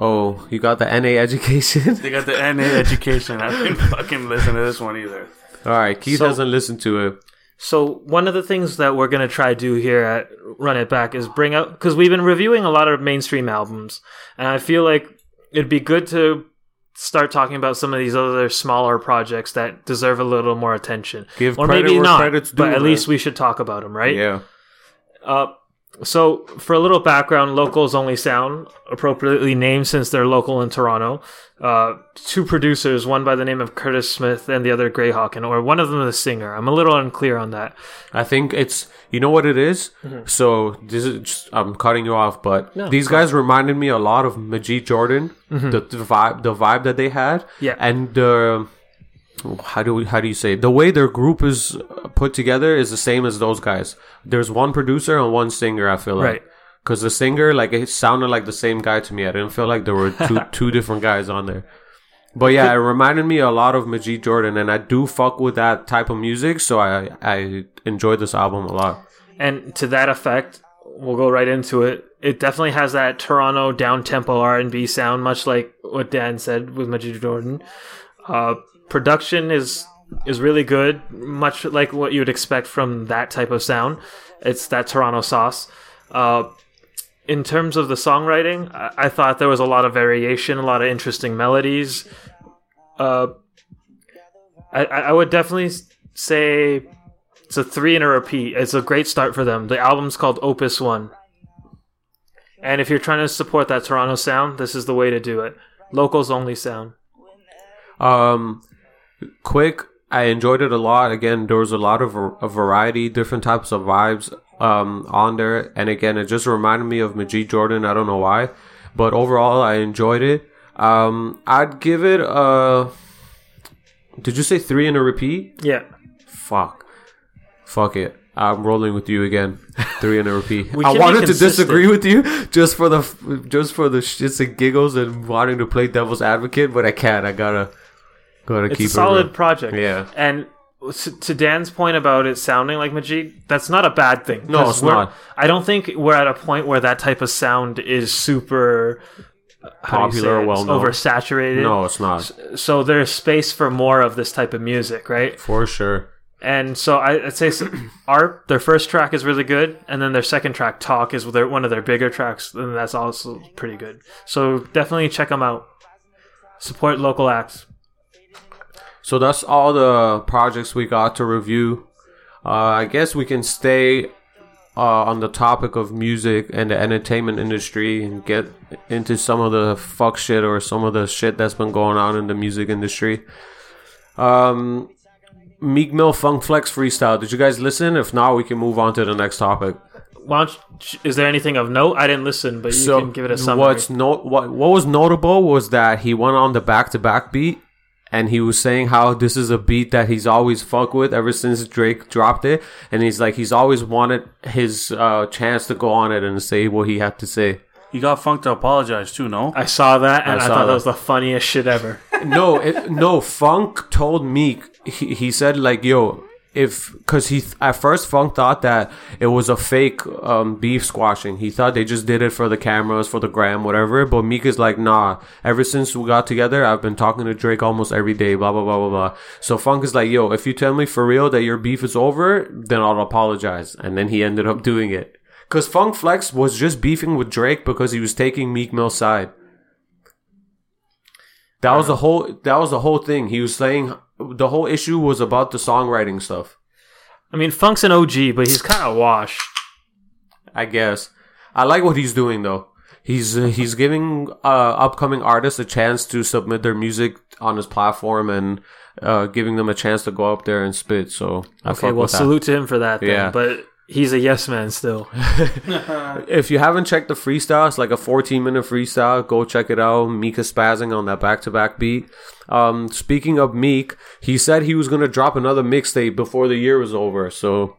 [SPEAKER 2] Oh, you got the NA education?
[SPEAKER 4] They got the NA education. I didn't fucking listen to this one either.
[SPEAKER 2] All right, Keith
[SPEAKER 3] So-
[SPEAKER 2] hasn't listened to it.
[SPEAKER 3] So one of the things that we're gonna try to do here at Run It Back is bring out because we've been reviewing a lot of mainstream albums, and I feel like it'd be good to start talking about some of these other smaller projects that deserve a little more attention.
[SPEAKER 2] Give
[SPEAKER 3] or
[SPEAKER 2] credit
[SPEAKER 3] maybe not,
[SPEAKER 2] credit's
[SPEAKER 3] but at least we should talk about them, right?
[SPEAKER 2] Yeah.
[SPEAKER 3] Uh, so, for a little background, Locals Only Sound, appropriately named since they're local in Toronto. Uh, two producers, one by the name of Curtis Smith and the other Greyhawken, or one of them is a singer. I'm a little unclear on that.
[SPEAKER 2] I think it's you know what it is? Mm-hmm. So this is just, I'm cutting you off, but
[SPEAKER 3] No,
[SPEAKER 2] these guys reminded me a lot of Majid Jordan, mm-hmm. the, the vibe, the vibe that they had,
[SPEAKER 3] Yeah.
[SPEAKER 2] and the how do we how do you say it? the way their group is put together is the same as those guys. There's one producer and one singer. I feel like.
[SPEAKER 3] Right.
[SPEAKER 2] Because the singer, like, it sounded like the same guy to me. I didn't feel like there were two two different guys on there. But yeah, it reminded me a lot of Majid Jordan, and I do fuck with that type of music, so I I enjoyed this album a lot.
[SPEAKER 3] and to that effect we'll go right into it it definitely has that toronto down tempo r&b sound much like what dan said with majid jordan uh, production is is really good much like what you would expect from that type of sound it's that toronto sauce uh, in terms of the songwriting, I, I thought there was a lot of variation, a lot of interesting melodies. Uh, I, I would definitely say it's a three and a repeat. It's a great start for them. The album's called Opus One, and if you're trying to support that Toronto sound, this is the way to do it. Locals only sound.
[SPEAKER 2] Um, quick. I enjoyed it a lot. Again, there was a lot of a variety, different types of vibes um, on there, and again, it just reminded me of Majid Jordan. I don't know why, but overall, I enjoyed it. Um, I'd give it a. Did you say three in a repeat?
[SPEAKER 3] Yeah,
[SPEAKER 2] Fuck. Fuck it. I'm rolling with you again. Three in a repeat. I wanted to disagree with you just for the just for the shits and giggles and wanting to play devil's advocate, but I can't. I gotta gotta
[SPEAKER 3] it's
[SPEAKER 2] keep
[SPEAKER 3] a solid
[SPEAKER 2] real.
[SPEAKER 3] project.
[SPEAKER 2] Yeah.
[SPEAKER 3] and to to Dan's point about it sounding like Majid, that's not a bad thing.
[SPEAKER 2] No, it's not.
[SPEAKER 3] I don't think we're at a point where that type of sound is super how do you
[SPEAKER 2] Popular,
[SPEAKER 3] say it?
[SPEAKER 2] well-known.
[SPEAKER 3] oversaturated.
[SPEAKER 2] No, it's not
[SPEAKER 3] So there's space for more of this type of music, right?
[SPEAKER 2] for sure.
[SPEAKER 3] And so I, I'd say Art, their first track is really good, and then their second track, Talk, is their, one of their bigger tracks, and that's also pretty good. So definitely check them out. Support local acts.
[SPEAKER 2] So that's all the projects we got to review. Uh, I guess we can stay uh, on the topic of music and the entertainment industry and get into some of the fuck shit or some of the shit that's been going on in the music industry. Um, Meek Mill Funk Flex freestyle. Did you guys listen? If not, we can move on to the next topic.
[SPEAKER 3] Why don't you, is there anything of note? I didn't listen, but you
[SPEAKER 2] so
[SPEAKER 3] can give it a summary.
[SPEAKER 2] what's no what what was notable was that he went on the back to back beat and he was saying how this is a beat that he's always fucked with ever since Drake dropped it and he's like he's always wanted his uh, chance to go on it and say what he had to say.
[SPEAKER 4] He got Funk to apologize too, no?
[SPEAKER 3] I saw that, and
[SPEAKER 2] I
[SPEAKER 3] I, thought that.
[SPEAKER 2] that.
[SPEAKER 3] was the funniest shit ever.
[SPEAKER 2] no, it, no. Funk told Meek. He, he said like, "Yo, if because he at first Funk thought that it was a fake um, beef squashing. He thought they just did it for the cameras, for the gram, whatever. But Meek is like, nah. Ever since we got together, I've been talking to Drake almost every day. Blah blah blah blah blah. So Funk is like, "Yo, if you tell me for real that your beef is over, then I'll apologize." And then he ended up doing it. Because Funk Flex was just beefing with Drake because he was taking Meek Mill's side. That was the whole. That was the whole thing. He was saying the whole issue was about the songwriting stuff.
[SPEAKER 3] I mean, Funk's an OG, but he's kind of washed.
[SPEAKER 2] I guess. I like what he's doing though. He's uh, he's giving uh, upcoming artists a chance to submit their music on his platform and uh, giving them a chance to go up there and spit. So I
[SPEAKER 3] Okay, well, salute to him for that. Then,
[SPEAKER 2] Yeah.
[SPEAKER 3] but he's a yes man still.
[SPEAKER 2] If you haven't checked the freestyle, it's like a 14 minute freestyle. Go check it out. Mika spazzing on that back to back beat. Um, speaking of Meek, he said he was gonna drop another mixtape before the year was over. So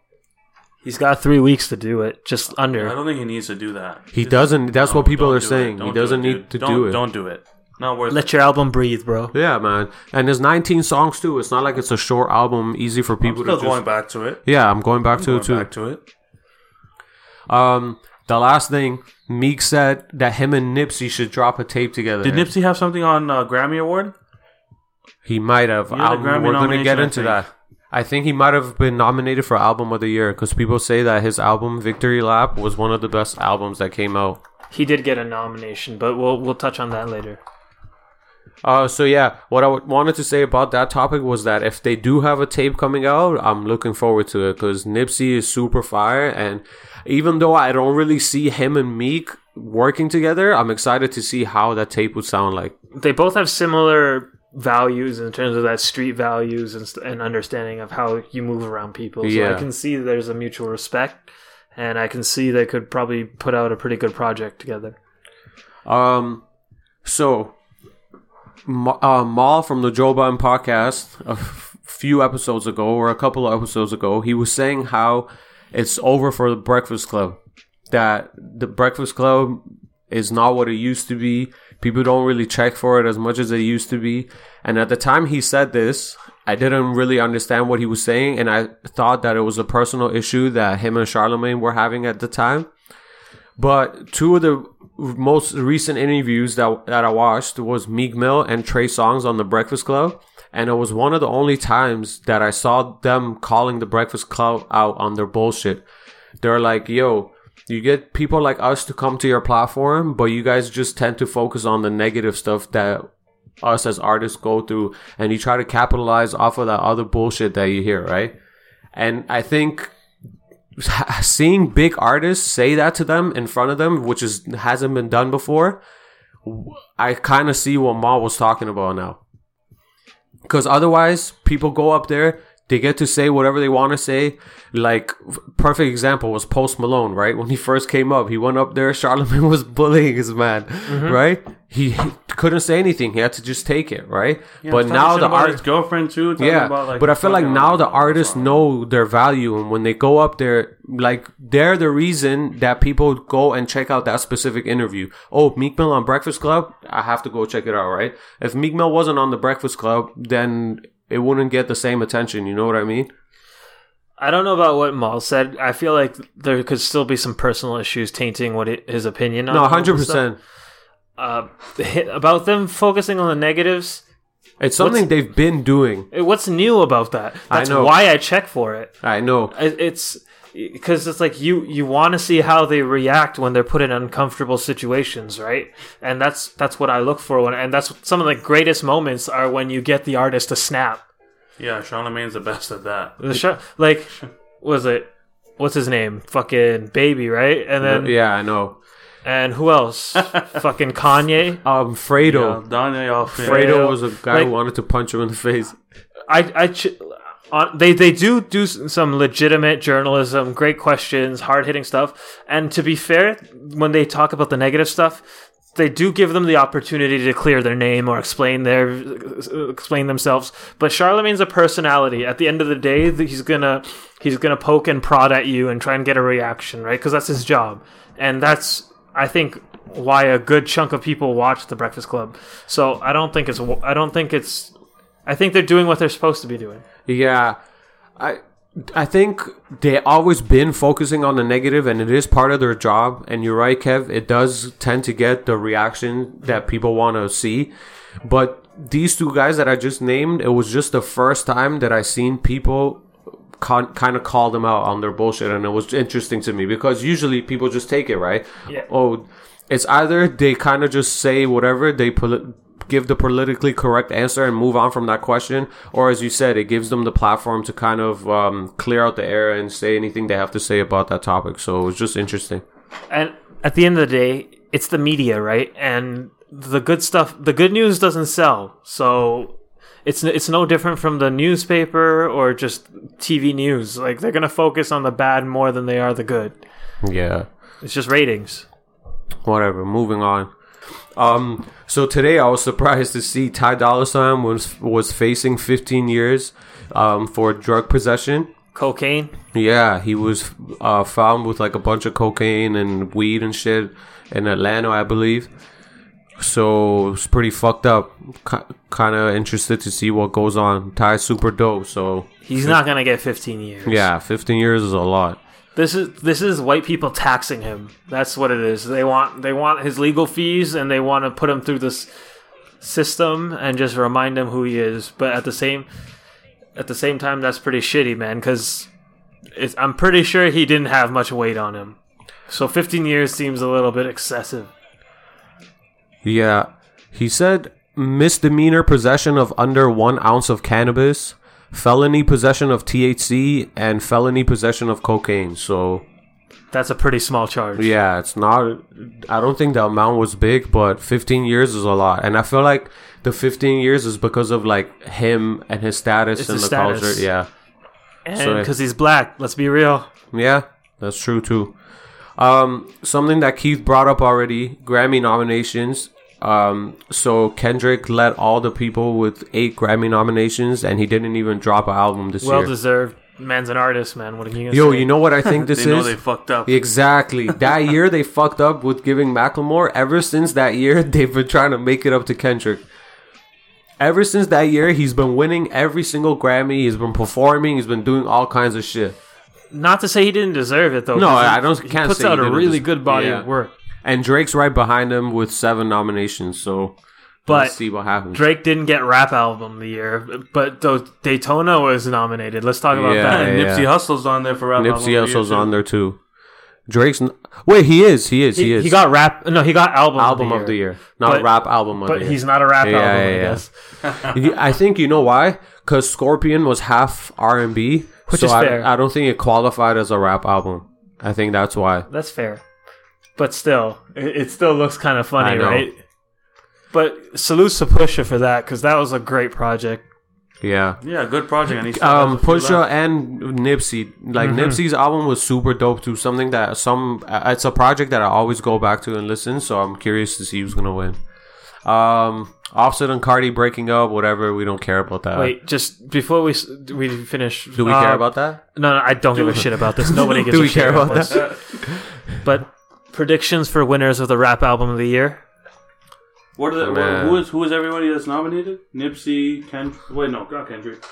[SPEAKER 3] He's got three weeks to do it, just under.
[SPEAKER 4] I don't think he needs to do that.
[SPEAKER 2] he doesn't. That's
[SPEAKER 4] no,
[SPEAKER 2] what people are
[SPEAKER 4] do
[SPEAKER 2] saying.
[SPEAKER 4] Don't
[SPEAKER 2] He doesn't
[SPEAKER 4] it,
[SPEAKER 2] need to
[SPEAKER 4] don't,
[SPEAKER 2] do it.
[SPEAKER 4] Don't do it. Not worth
[SPEAKER 3] Let
[SPEAKER 4] it.
[SPEAKER 3] your album breathe, bro.
[SPEAKER 2] Yeah, man. And there's 19 songs too. It's not like it's a short album, easy for
[SPEAKER 4] I'm
[SPEAKER 2] people
[SPEAKER 4] still
[SPEAKER 2] to
[SPEAKER 4] going
[SPEAKER 2] just.
[SPEAKER 4] back to it.
[SPEAKER 2] Yeah, I'm going back to
[SPEAKER 4] Going
[SPEAKER 2] it too.
[SPEAKER 4] back to it.
[SPEAKER 2] Um, the last thing Meek said that him and Nipsey should drop a tape together.
[SPEAKER 4] Did Nipsey have something on uh, Grammy Award?
[SPEAKER 2] He might have.
[SPEAKER 4] He had
[SPEAKER 2] Um,
[SPEAKER 4] Grammy
[SPEAKER 2] we're gonna get into
[SPEAKER 4] think.
[SPEAKER 2] that. I think he might have been nominated for album of the year because people say that his album Victory Lap was one of the best albums that came out.
[SPEAKER 3] He did get a nomination, but we'll we'll touch on that later.
[SPEAKER 2] Uh, so yeah, what I w- wanted to say about that topic was that if they do have a tape coming out, I'm looking forward to it because Nipsey is super fire, and even though I don't really see him and Meek working together, I'm excited to see how that tape would sound like.
[SPEAKER 3] They both have similar values in terms of that street values and, and understanding of how you move around people. So
[SPEAKER 2] Yeah.
[SPEAKER 3] I can see there's a mutual respect, and I can see they could probably put out a pretty good project together.
[SPEAKER 2] Um, so uh, Mal from the Joe Budden podcast a few episodes ago, or a couple of episodes ago, he was saying how it's over for the Breakfast Club. That the Breakfast Club is not what it used to be. People don't really check for it as much as they used to be. And at the time he said this, I didn't really understand what he was saying, and I thought that it was a personal issue that him and Charlamagne were having at the time. But two of the most recent interviews that that I watched was Meek Mill and Trey Songz on the Breakfast Club, and it was one of the only times that I saw them calling the Breakfast Club out on their bullshit. They're like, "Yo, you get people like us to come to your platform, but you guys just tend to focus on the negative stuff that us as artists go through, and you try to capitalize off of that other bullshit that you hear, right? And I think seeing big artists say that to them in front of them, which is hasn't been done before, I kind of see what Ma was talking about now. Because otherwise, people go up there, they get to say whatever they want to say. Like, perfect example was Post Malone, right? When he first came up, he went up there, Charlamagne was bullying his man, mm-hmm. right? He, he couldn't say anything. He had to just take it, right? but now the
[SPEAKER 4] art
[SPEAKER 2] art,
[SPEAKER 4] girlfriend too. talking
[SPEAKER 2] yeah,
[SPEAKER 4] about,
[SPEAKER 2] but I feel like now the artists know their value, and when they go up there, like they're the reason that people go and check out that specific interview. Oh, Meek Mill on Breakfast Club, I have to go check it out, right? If Meek Mill wasn't on the Breakfast Club, then it wouldn't get the same attention. You know what I mean?
[SPEAKER 3] I don't know about what Mal said. I feel like there could still be some personal issues tainting what it, his opinion on.
[SPEAKER 2] No, hundred percent.
[SPEAKER 3] Uh, about them focusing on the negatives.
[SPEAKER 2] It's something
[SPEAKER 3] What's-
[SPEAKER 2] they've been doing.
[SPEAKER 3] What's new about that?
[SPEAKER 2] I know.
[SPEAKER 3] why I check for it.
[SPEAKER 2] I know.
[SPEAKER 3] It's because it's like you you want to see how they react when they're put in uncomfortable situations, right? And that's that's what I look for when, and that's some of the greatest moments are when you get the artist to snap.
[SPEAKER 4] Yeah, Charlamagne's the best at that.
[SPEAKER 3] The show, like, was it? What's his name? Fucking baby, right? And then
[SPEAKER 2] Yeah, I know.
[SPEAKER 3] and who else? Fucking Kanye.
[SPEAKER 2] Um, Fredo.
[SPEAKER 4] Yeah,
[SPEAKER 2] Fredo.
[SPEAKER 4] Daniel
[SPEAKER 2] Fredo was a guy
[SPEAKER 3] Like-
[SPEAKER 2] who wanted to punch him in the face.
[SPEAKER 3] I I ch- on, they they do do some legitimate journalism, great questions, hard hitting stuff. And to be fair, when they talk about the negative stuff, they do give them the opportunity to clear their name or explain their uh, explain themselves. But Charlamagne's a personality. At the end of the day, he's gonna he's gonna poke and prod at you and try and get a reaction, right? Because that's his job, and that's I think why a good chunk of people watch The Breakfast Club. So I don't think it's I don't think it's I think they're doing what they're supposed to be doing.
[SPEAKER 2] Yeah, I I think they always been focusing on the negative, and it is part of their job. And you're right, Kev. It does tend to get the reaction that people want to see. But these two guys that I just named, it was just the first time that I seen people con- kind of call them out on their bullshit, and it was interesting to me because usually people just take it right.
[SPEAKER 3] Yeah.
[SPEAKER 2] Oh, it's either they kind of just say whatever they put poli- give the politically correct answer and move on from that question, or as you said, it gives them the platform to kind of um, clear out the air and say anything they have to say about that topic. So it was just interesting.
[SPEAKER 3] And at the end of the day, it's the media, right? And the good stuff, the good news doesn't sell. So it's it's no different from the newspaper or just TV news. Like they're gonna focus on the bad more than they are the good.
[SPEAKER 2] Yeah.
[SPEAKER 3] It's just ratings.
[SPEAKER 2] whatever. Moving on. Um, so today I was surprised to see Ty Dolla Sign was was facing 15 years um, for drug possession.
[SPEAKER 3] Cocaine.
[SPEAKER 2] Yeah, he was uh, found with like a bunch of cocaine and weed and shit in Atlanta, I believe. So it's pretty fucked up. K- kind of interested to see what goes on. Ty's super dope. So
[SPEAKER 3] He's not gonna get 15 years.
[SPEAKER 2] yeah, 15 years is a lot.
[SPEAKER 3] This is this is white people taxing him. That's what it is. They want they want his legal fees and they want to put him through this system and just remind him who he is. But at the same at the same time, that's pretty shitty, man. Because I'm pretty sure he didn't have much weight on him. So 15 years seems a little bit excessive.
[SPEAKER 2] Yeah. He said misdemeanor possession of under one ounce of cannabis, felony possession of THC, and felony possession of cocaine. So,
[SPEAKER 3] That's a pretty small charge.
[SPEAKER 2] yeah, it's not. I don't think the amount was big, but 15 years is a lot. And I feel like the 15 years is because of like him and his status
[SPEAKER 3] It's
[SPEAKER 2] in the
[SPEAKER 3] status.
[SPEAKER 2] culture. Yeah.
[SPEAKER 3] And
[SPEAKER 2] So-
[SPEAKER 3] because he's black, let's be real.
[SPEAKER 2] Yeah, that's true too. Um, something that Keith brought up already: Grammy nominations. Um, so Kendrick led all the people with eight Grammy nominations, and he didn't even drop an album this
[SPEAKER 3] Well
[SPEAKER 2] year.
[SPEAKER 3] Well deserved. Man's an artist, man. What are you
[SPEAKER 2] Yo,
[SPEAKER 3] say?
[SPEAKER 2] you know what I think this
[SPEAKER 4] They know
[SPEAKER 2] is?
[SPEAKER 4] they fucked up.
[SPEAKER 2] Exactly. That year they fucked up with giving Macklemore. Ever since that year, they've been trying to make it up to Kendrick. Ever since that year, he's been winning every single Grammy. He's been performing. He's been doing all kinds of shit.
[SPEAKER 3] Not to say he didn't deserve it though.
[SPEAKER 2] No, I don't-
[SPEAKER 3] He
[SPEAKER 2] can't
[SPEAKER 3] puts
[SPEAKER 2] say he
[SPEAKER 3] out a really
[SPEAKER 2] des-
[SPEAKER 3] good body
[SPEAKER 2] yeah.
[SPEAKER 3] of work.
[SPEAKER 2] And Drake's right behind him with seven nominations. So
[SPEAKER 3] But
[SPEAKER 2] let's see what happens.
[SPEAKER 3] Drake didn't get rap album of the year, but though Daytona was nominated. Let's talk about
[SPEAKER 2] Yeah,
[SPEAKER 3] that.
[SPEAKER 4] and
[SPEAKER 2] yeah.
[SPEAKER 4] Nipsey Hussle's on there for rap album of
[SPEAKER 2] Nipsey
[SPEAKER 4] the year,
[SPEAKER 2] Hussle's
[SPEAKER 4] too.
[SPEAKER 2] on there too. Drake's n- wait. He is. He is. He,
[SPEAKER 3] He,
[SPEAKER 2] is.
[SPEAKER 3] he got rap. No, he got album
[SPEAKER 2] album
[SPEAKER 3] of the year.
[SPEAKER 2] not
[SPEAKER 3] But-
[SPEAKER 2] rap album of
[SPEAKER 3] But
[SPEAKER 2] the year.
[SPEAKER 3] he's not a rap
[SPEAKER 2] Yeah,
[SPEAKER 3] album.
[SPEAKER 2] yeah,
[SPEAKER 3] I
[SPEAKER 2] yeah.
[SPEAKER 3] guess.
[SPEAKER 2] I think you know why? Because Scorpion was half R and B,
[SPEAKER 3] Which
[SPEAKER 2] so
[SPEAKER 3] is
[SPEAKER 2] I,
[SPEAKER 3] fair.
[SPEAKER 2] I don't think it qualified as a rap album. I think that's why.
[SPEAKER 3] That's fair. But still, it, it still looks kind of funny, right? But salute to Pusha for that because that was a great project.
[SPEAKER 2] Yeah.
[SPEAKER 4] Yeah, good project. And he still
[SPEAKER 2] Um,
[SPEAKER 4] has a few
[SPEAKER 2] Pusha
[SPEAKER 4] left.
[SPEAKER 2] and Nipsey, like
[SPEAKER 3] Mm-hmm.
[SPEAKER 2] Nipsey's album was super dope too. Something that some, uh, it's a project that I always go back to and listen. So I'm curious to see who's gonna win. Um, Offset and Cardi breaking up, whatever. We don't care about that.
[SPEAKER 3] Wait, just before we s- we finish,
[SPEAKER 2] do we
[SPEAKER 3] uh,
[SPEAKER 2] care about that?
[SPEAKER 3] No, no, I don't give a shit about this. Nobody gives
[SPEAKER 2] Do
[SPEAKER 3] a
[SPEAKER 2] we
[SPEAKER 3] shit
[SPEAKER 2] care about
[SPEAKER 3] this. But predictions for winners of the rap album of the year.
[SPEAKER 4] What are the,
[SPEAKER 2] Man.
[SPEAKER 4] who is who is everybody that's nominated? Nipsey, Ken. Wait, no, not Kendrick.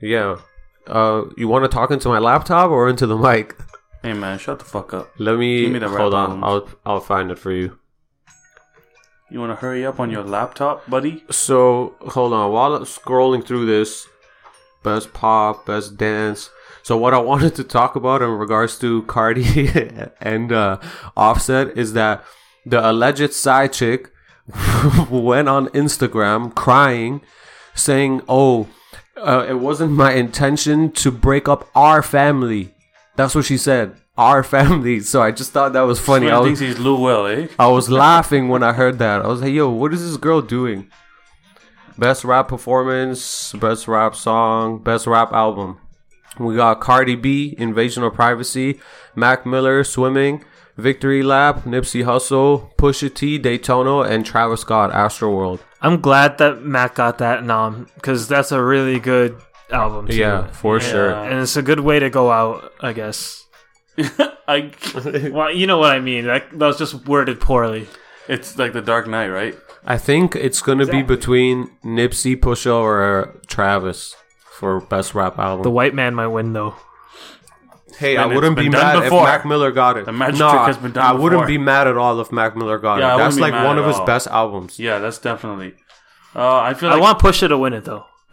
[SPEAKER 2] Yeah. Uh, you want to talk into my laptop or into the mic?
[SPEAKER 4] Hey man, shut the fuck up.
[SPEAKER 2] Let me,
[SPEAKER 4] Give me the rap
[SPEAKER 2] hold on.
[SPEAKER 4] albums.
[SPEAKER 2] I'll I'll find it for you.
[SPEAKER 4] You want to hurry up on your laptop, buddy?
[SPEAKER 2] So hold on. While I'm scrolling through this, best pop, best dance. So what I wanted to talk about in regards to Cardi and uh, Offset is that the alleged side chick went on Instagram crying, saying, "Oh, uh, it wasn't my intention to break up our family." That's what she said. Our family. So I just thought that was funny. I was,
[SPEAKER 4] he's Lou Will, eh?
[SPEAKER 2] I was laughing when I heard that. I was like, yo, what is this girl doing? Best rap performance, best rap song, best rap album. We got Cardi B, Invasion of Privacy, Mac Miller, Swimming, Victory Lap, Nipsey Hussle, Pusha T, Daytona, and Travis Scott, Astroworld.
[SPEAKER 3] I'm glad that Mac got that nom because that's a really good album. too.
[SPEAKER 2] Yeah, for sure.
[SPEAKER 3] and it's a good way to go out, I guess.
[SPEAKER 4] I.
[SPEAKER 3] Well, you know what I mean. That, that was just worded poorly.
[SPEAKER 4] It's like the Dark Knight, right?
[SPEAKER 2] I think it's gonna be between Nipsey, Pusha, or Travis for best rap album.
[SPEAKER 3] The white man might win though.
[SPEAKER 2] Hey,
[SPEAKER 4] And
[SPEAKER 2] I wouldn't be
[SPEAKER 4] been done
[SPEAKER 2] mad
[SPEAKER 4] before.
[SPEAKER 2] if Mac Miller got it.
[SPEAKER 4] The magic
[SPEAKER 2] no,
[SPEAKER 4] trick has been done
[SPEAKER 2] I wouldn't
[SPEAKER 4] before.
[SPEAKER 2] be mad at all if Mac Miller got
[SPEAKER 4] Yeah,
[SPEAKER 2] it. That's like one
[SPEAKER 4] at
[SPEAKER 2] of his
[SPEAKER 4] all.
[SPEAKER 2] best albums.
[SPEAKER 4] Yeah, that's definitely. Uh, I feel
[SPEAKER 3] I
[SPEAKER 4] like
[SPEAKER 3] want Pusha to win it though.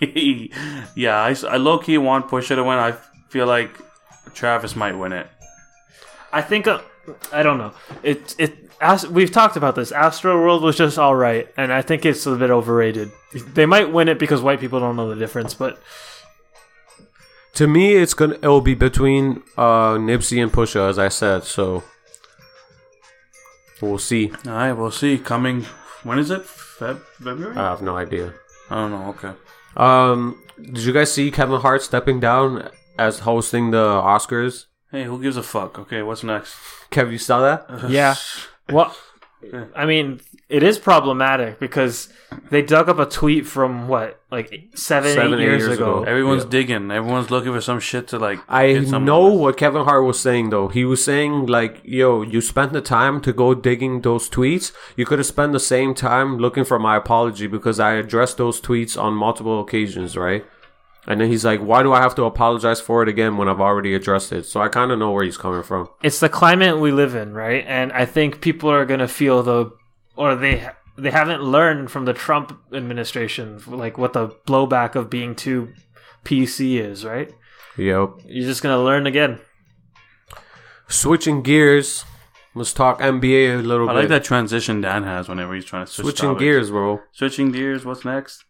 [SPEAKER 4] yeah, I, I low key want Pusha to win. I feel like Travis might win it.
[SPEAKER 3] I think uh, I don't know. It it as we've talked about this. Astro World was just all right, and I think it's a bit overrated. They might win it because white people don't know the difference, but
[SPEAKER 2] To me, it's gonna it will be between uh, Nipsey and Pusha, as I said. So we'll see.
[SPEAKER 4] All right, we'll see. Coming, when is it? Feb- February?
[SPEAKER 2] I have no idea.
[SPEAKER 4] I don't know. Okay.
[SPEAKER 2] Um, did you guys see Kevin Hart stepping down as hosting the Oscars?
[SPEAKER 4] Hey, who gives a fuck? Okay, what's next?
[SPEAKER 2] Kev, you saw that?
[SPEAKER 3] yeah. Well, I mean, it is problematic because they dug up a tweet from what, like seven,
[SPEAKER 2] Seven,
[SPEAKER 3] eight
[SPEAKER 2] eight
[SPEAKER 3] years,
[SPEAKER 2] years
[SPEAKER 3] ago.
[SPEAKER 2] ago.
[SPEAKER 4] Everyone's
[SPEAKER 2] Yeah.
[SPEAKER 4] digging. Everyone's looking for some shit to like.
[SPEAKER 2] I
[SPEAKER 4] get
[SPEAKER 2] know what Kevin Hart was saying though. He was saying like, "Yo, you spent the time to go digging those tweets. You could have spent the same time looking for my apology because I addressed those tweets on multiple occasions, right?" And then he's like, "Why do I have to apologize for it again when I've already addressed it?" So I kind of know where he's coming from.
[SPEAKER 3] It's the climate we live in, right? And I think people are gonna feel the, or they they haven't learned from the Trump administration, like what the blowback of being too PC is, right?
[SPEAKER 2] Yep.
[SPEAKER 3] You're just gonna learn again.
[SPEAKER 2] Switching gears, let's talk NBA a little
[SPEAKER 4] I
[SPEAKER 2] bit.
[SPEAKER 4] I like that transition Dan has whenever he's trying to switch
[SPEAKER 2] Switching
[SPEAKER 4] topics.
[SPEAKER 2] gears, bro.
[SPEAKER 4] Switching gears. What's next?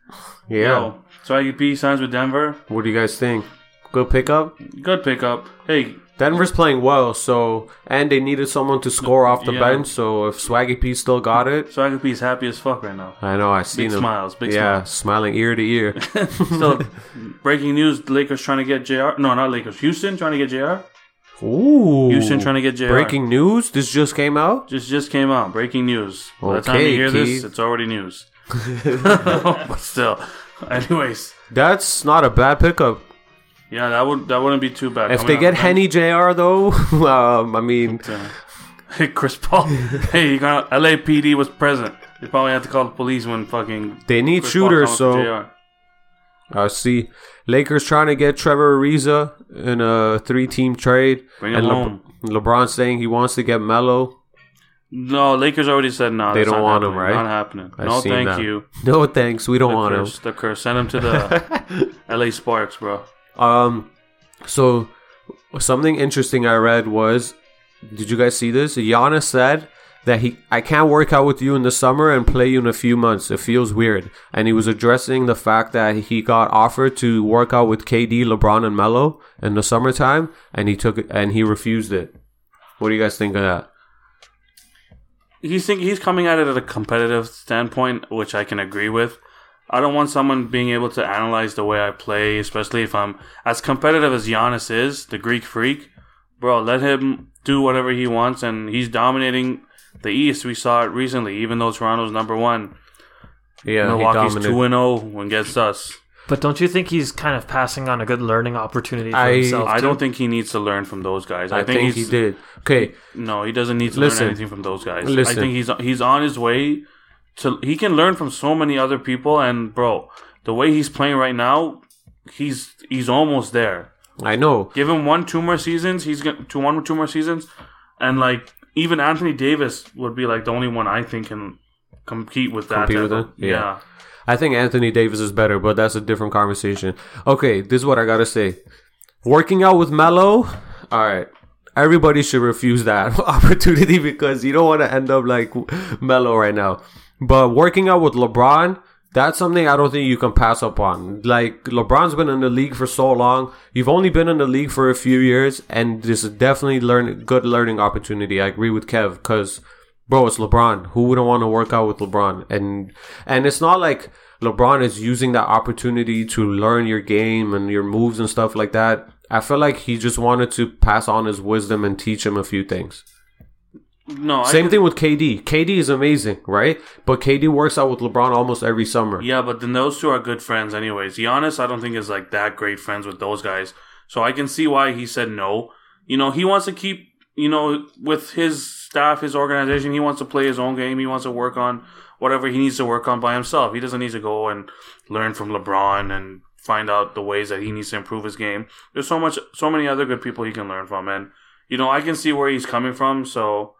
[SPEAKER 2] Yeah.
[SPEAKER 4] Yo, Swaggy P signs with Denver.
[SPEAKER 2] What do you guys think? Good pickup.
[SPEAKER 4] Good pickup. Hey,
[SPEAKER 2] Denver's playing well, so and they needed someone to score off the
[SPEAKER 4] Yeah.
[SPEAKER 2] bench. So if Swaggy P still got it,
[SPEAKER 4] Swaggy P's happy as fuck right now.
[SPEAKER 2] I know I seen
[SPEAKER 4] Big
[SPEAKER 2] him.
[SPEAKER 4] smiles. Big
[SPEAKER 2] yeah, smiling ear to ear.
[SPEAKER 4] Still, breaking news: Lakers trying to get Jr. No, not Lakers. Houston trying to get Jr.
[SPEAKER 2] Ooh,
[SPEAKER 4] Houston trying to get Jr.
[SPEAKER 2] breaking news. This just came out.
[SPEAKER 4] Just just came out. Breaking news. Okay, By the time you hear this, it's already news. but still, anyways,
[SPEAKER 2] That's not a bad pickup.
[SPEAKER 4] yeah, that would that wouldn't be too bad.
[SPEAKER 2] If
[SPEAKER 4] Coming
[SPEAKER 2] they get Henny Jr. though, um, I mean,
[SPEAKER 4] uh, Hey, Chris Paul. hey, you got LAPD was present. They probably had to call the police when fucking
[SPEAKER 2] they need
[SPEAKER 4] Chris
[SPEAKER 2] shooters. So
[SPEAKER 4] up to JR.
[SPEAKER 2] I see Lakers trying to get Trevor Ariza in a three-team trade,
[SPEAKER 4] Bring
[SPEAKER 2] and
[SPEAKER 4] him
[SPEAKER 2] Le-
[SPEAKER 4] home.
[SPEAKER 2] LeBron saying he wants to get Melo.
[SPEAKER 4] No, Lakers already said no.
[SPEAKER 2] They don't want him, right?
[SPEAKER 4] Not happening.
[SPEAKER 2] I've
[SPEAKER 4] no, thank
[SPEAKER 2] that.
[SPEAKER 4] you.
[SPEAKER 2] No thanks, we don't
[SPEAKER 4] The
[SPEAKER 2] want him.
[SPEAKER 4] the curse. Send him to the LA Sparks, bro.
[SPEAKER 2] Um, so something interesting I read was did you guys see this? Giannis said that he I can't work out with you in the summer and play you in a few months. It feels weird. And he was addressing the fact that he got offered to work out with KD, LeBron, and Melo in the summertime, and he took it and he refused it. What do you guys think of that?
[SPEAKER 4] He's think he's coming at it at a competitive standpoint, which I can agree with. I don't want someone being able to analyze the way I play, especially if I'm as competitive as Giannis is, the Greek freak. Bro, let him do whatever he wants, and he's dominating the East. We saw it recently, even though Toronto's number one.
[SPEAKER 2] Yeah, he
[SPEAKER 4] Milwaukee's two and zero against us.
[SPEAKER 3] But don't you think he's kind of passing on a good learning opportunity for
[SPEAKER 2] I-
[SPEAKER 3] himself?
[SPEAKER 4] I
[SPEAKER 3] too?
[SPEAKER 4] don't think he needs to learn from those guys.
[SPEAKER 2] I, think, he did. Okay,
[SPEAKER 4] No, he doesn't need to
[SPEAKER 2] Listen.
[SPEAKER 4] learn anything from those guys.
[SPEAKER 2] Listen.
[SPEAKER 4] I think he's he's on his way to. He can learn from so many other people, and bro, the way he's playing right now, he's he's almost there.
[SPEAKER 2] I know.
[SPEAKER 4] Give him one, two more seasons. He's going to one or two more seasons, and like even Anthony Davis would be like the only one I think can compete with that.
[SPEAKER 2] Compete with
[SPEAKER 4] of-
[SPEAKER 2] him? Yeah. I think Anthony Davis is better, but that's a different conversation. Okay, this is what I gotta say. Working out with Melo, all right. Everybody should refuse that opportunity because you don't want to end up like Melo right now. But working out with LeBron, that's something I don't think you can pass up on. Like LeBron's been in the league for so long. You've only been in the league for a few years, and this is definitely learn good learning opportunity. I agree with Kev because bro, it's LeBron. Who wouldn't want to work out with LeBron? And and it's not like LeBron is using that opportunity to learn your game and your moves and stuff like that. I feel like he just wanted to pass on his wisdom and teach him a few things.
[SPEAKER 4] No,
[SPEAKER 2] Same thing with KD. KD is amazing, right? But KD works out with LeBron almost every summer.
[SPEAKER 4] Yeah, but then those two are good friends, anyways. Giannis, I don't think is like that great friends with those guys, so I can see why he said no. You know, he wants to keep, you know, with his staff, his organization. He wants to play his own game. He wants to work on whatever he needs to work on by himself. He doesn't need to go and learn from LeBron and find out the ways that he needs to improve his game. There's so much, so many other good people he can learn from, and you know, I can see where he's coming from. So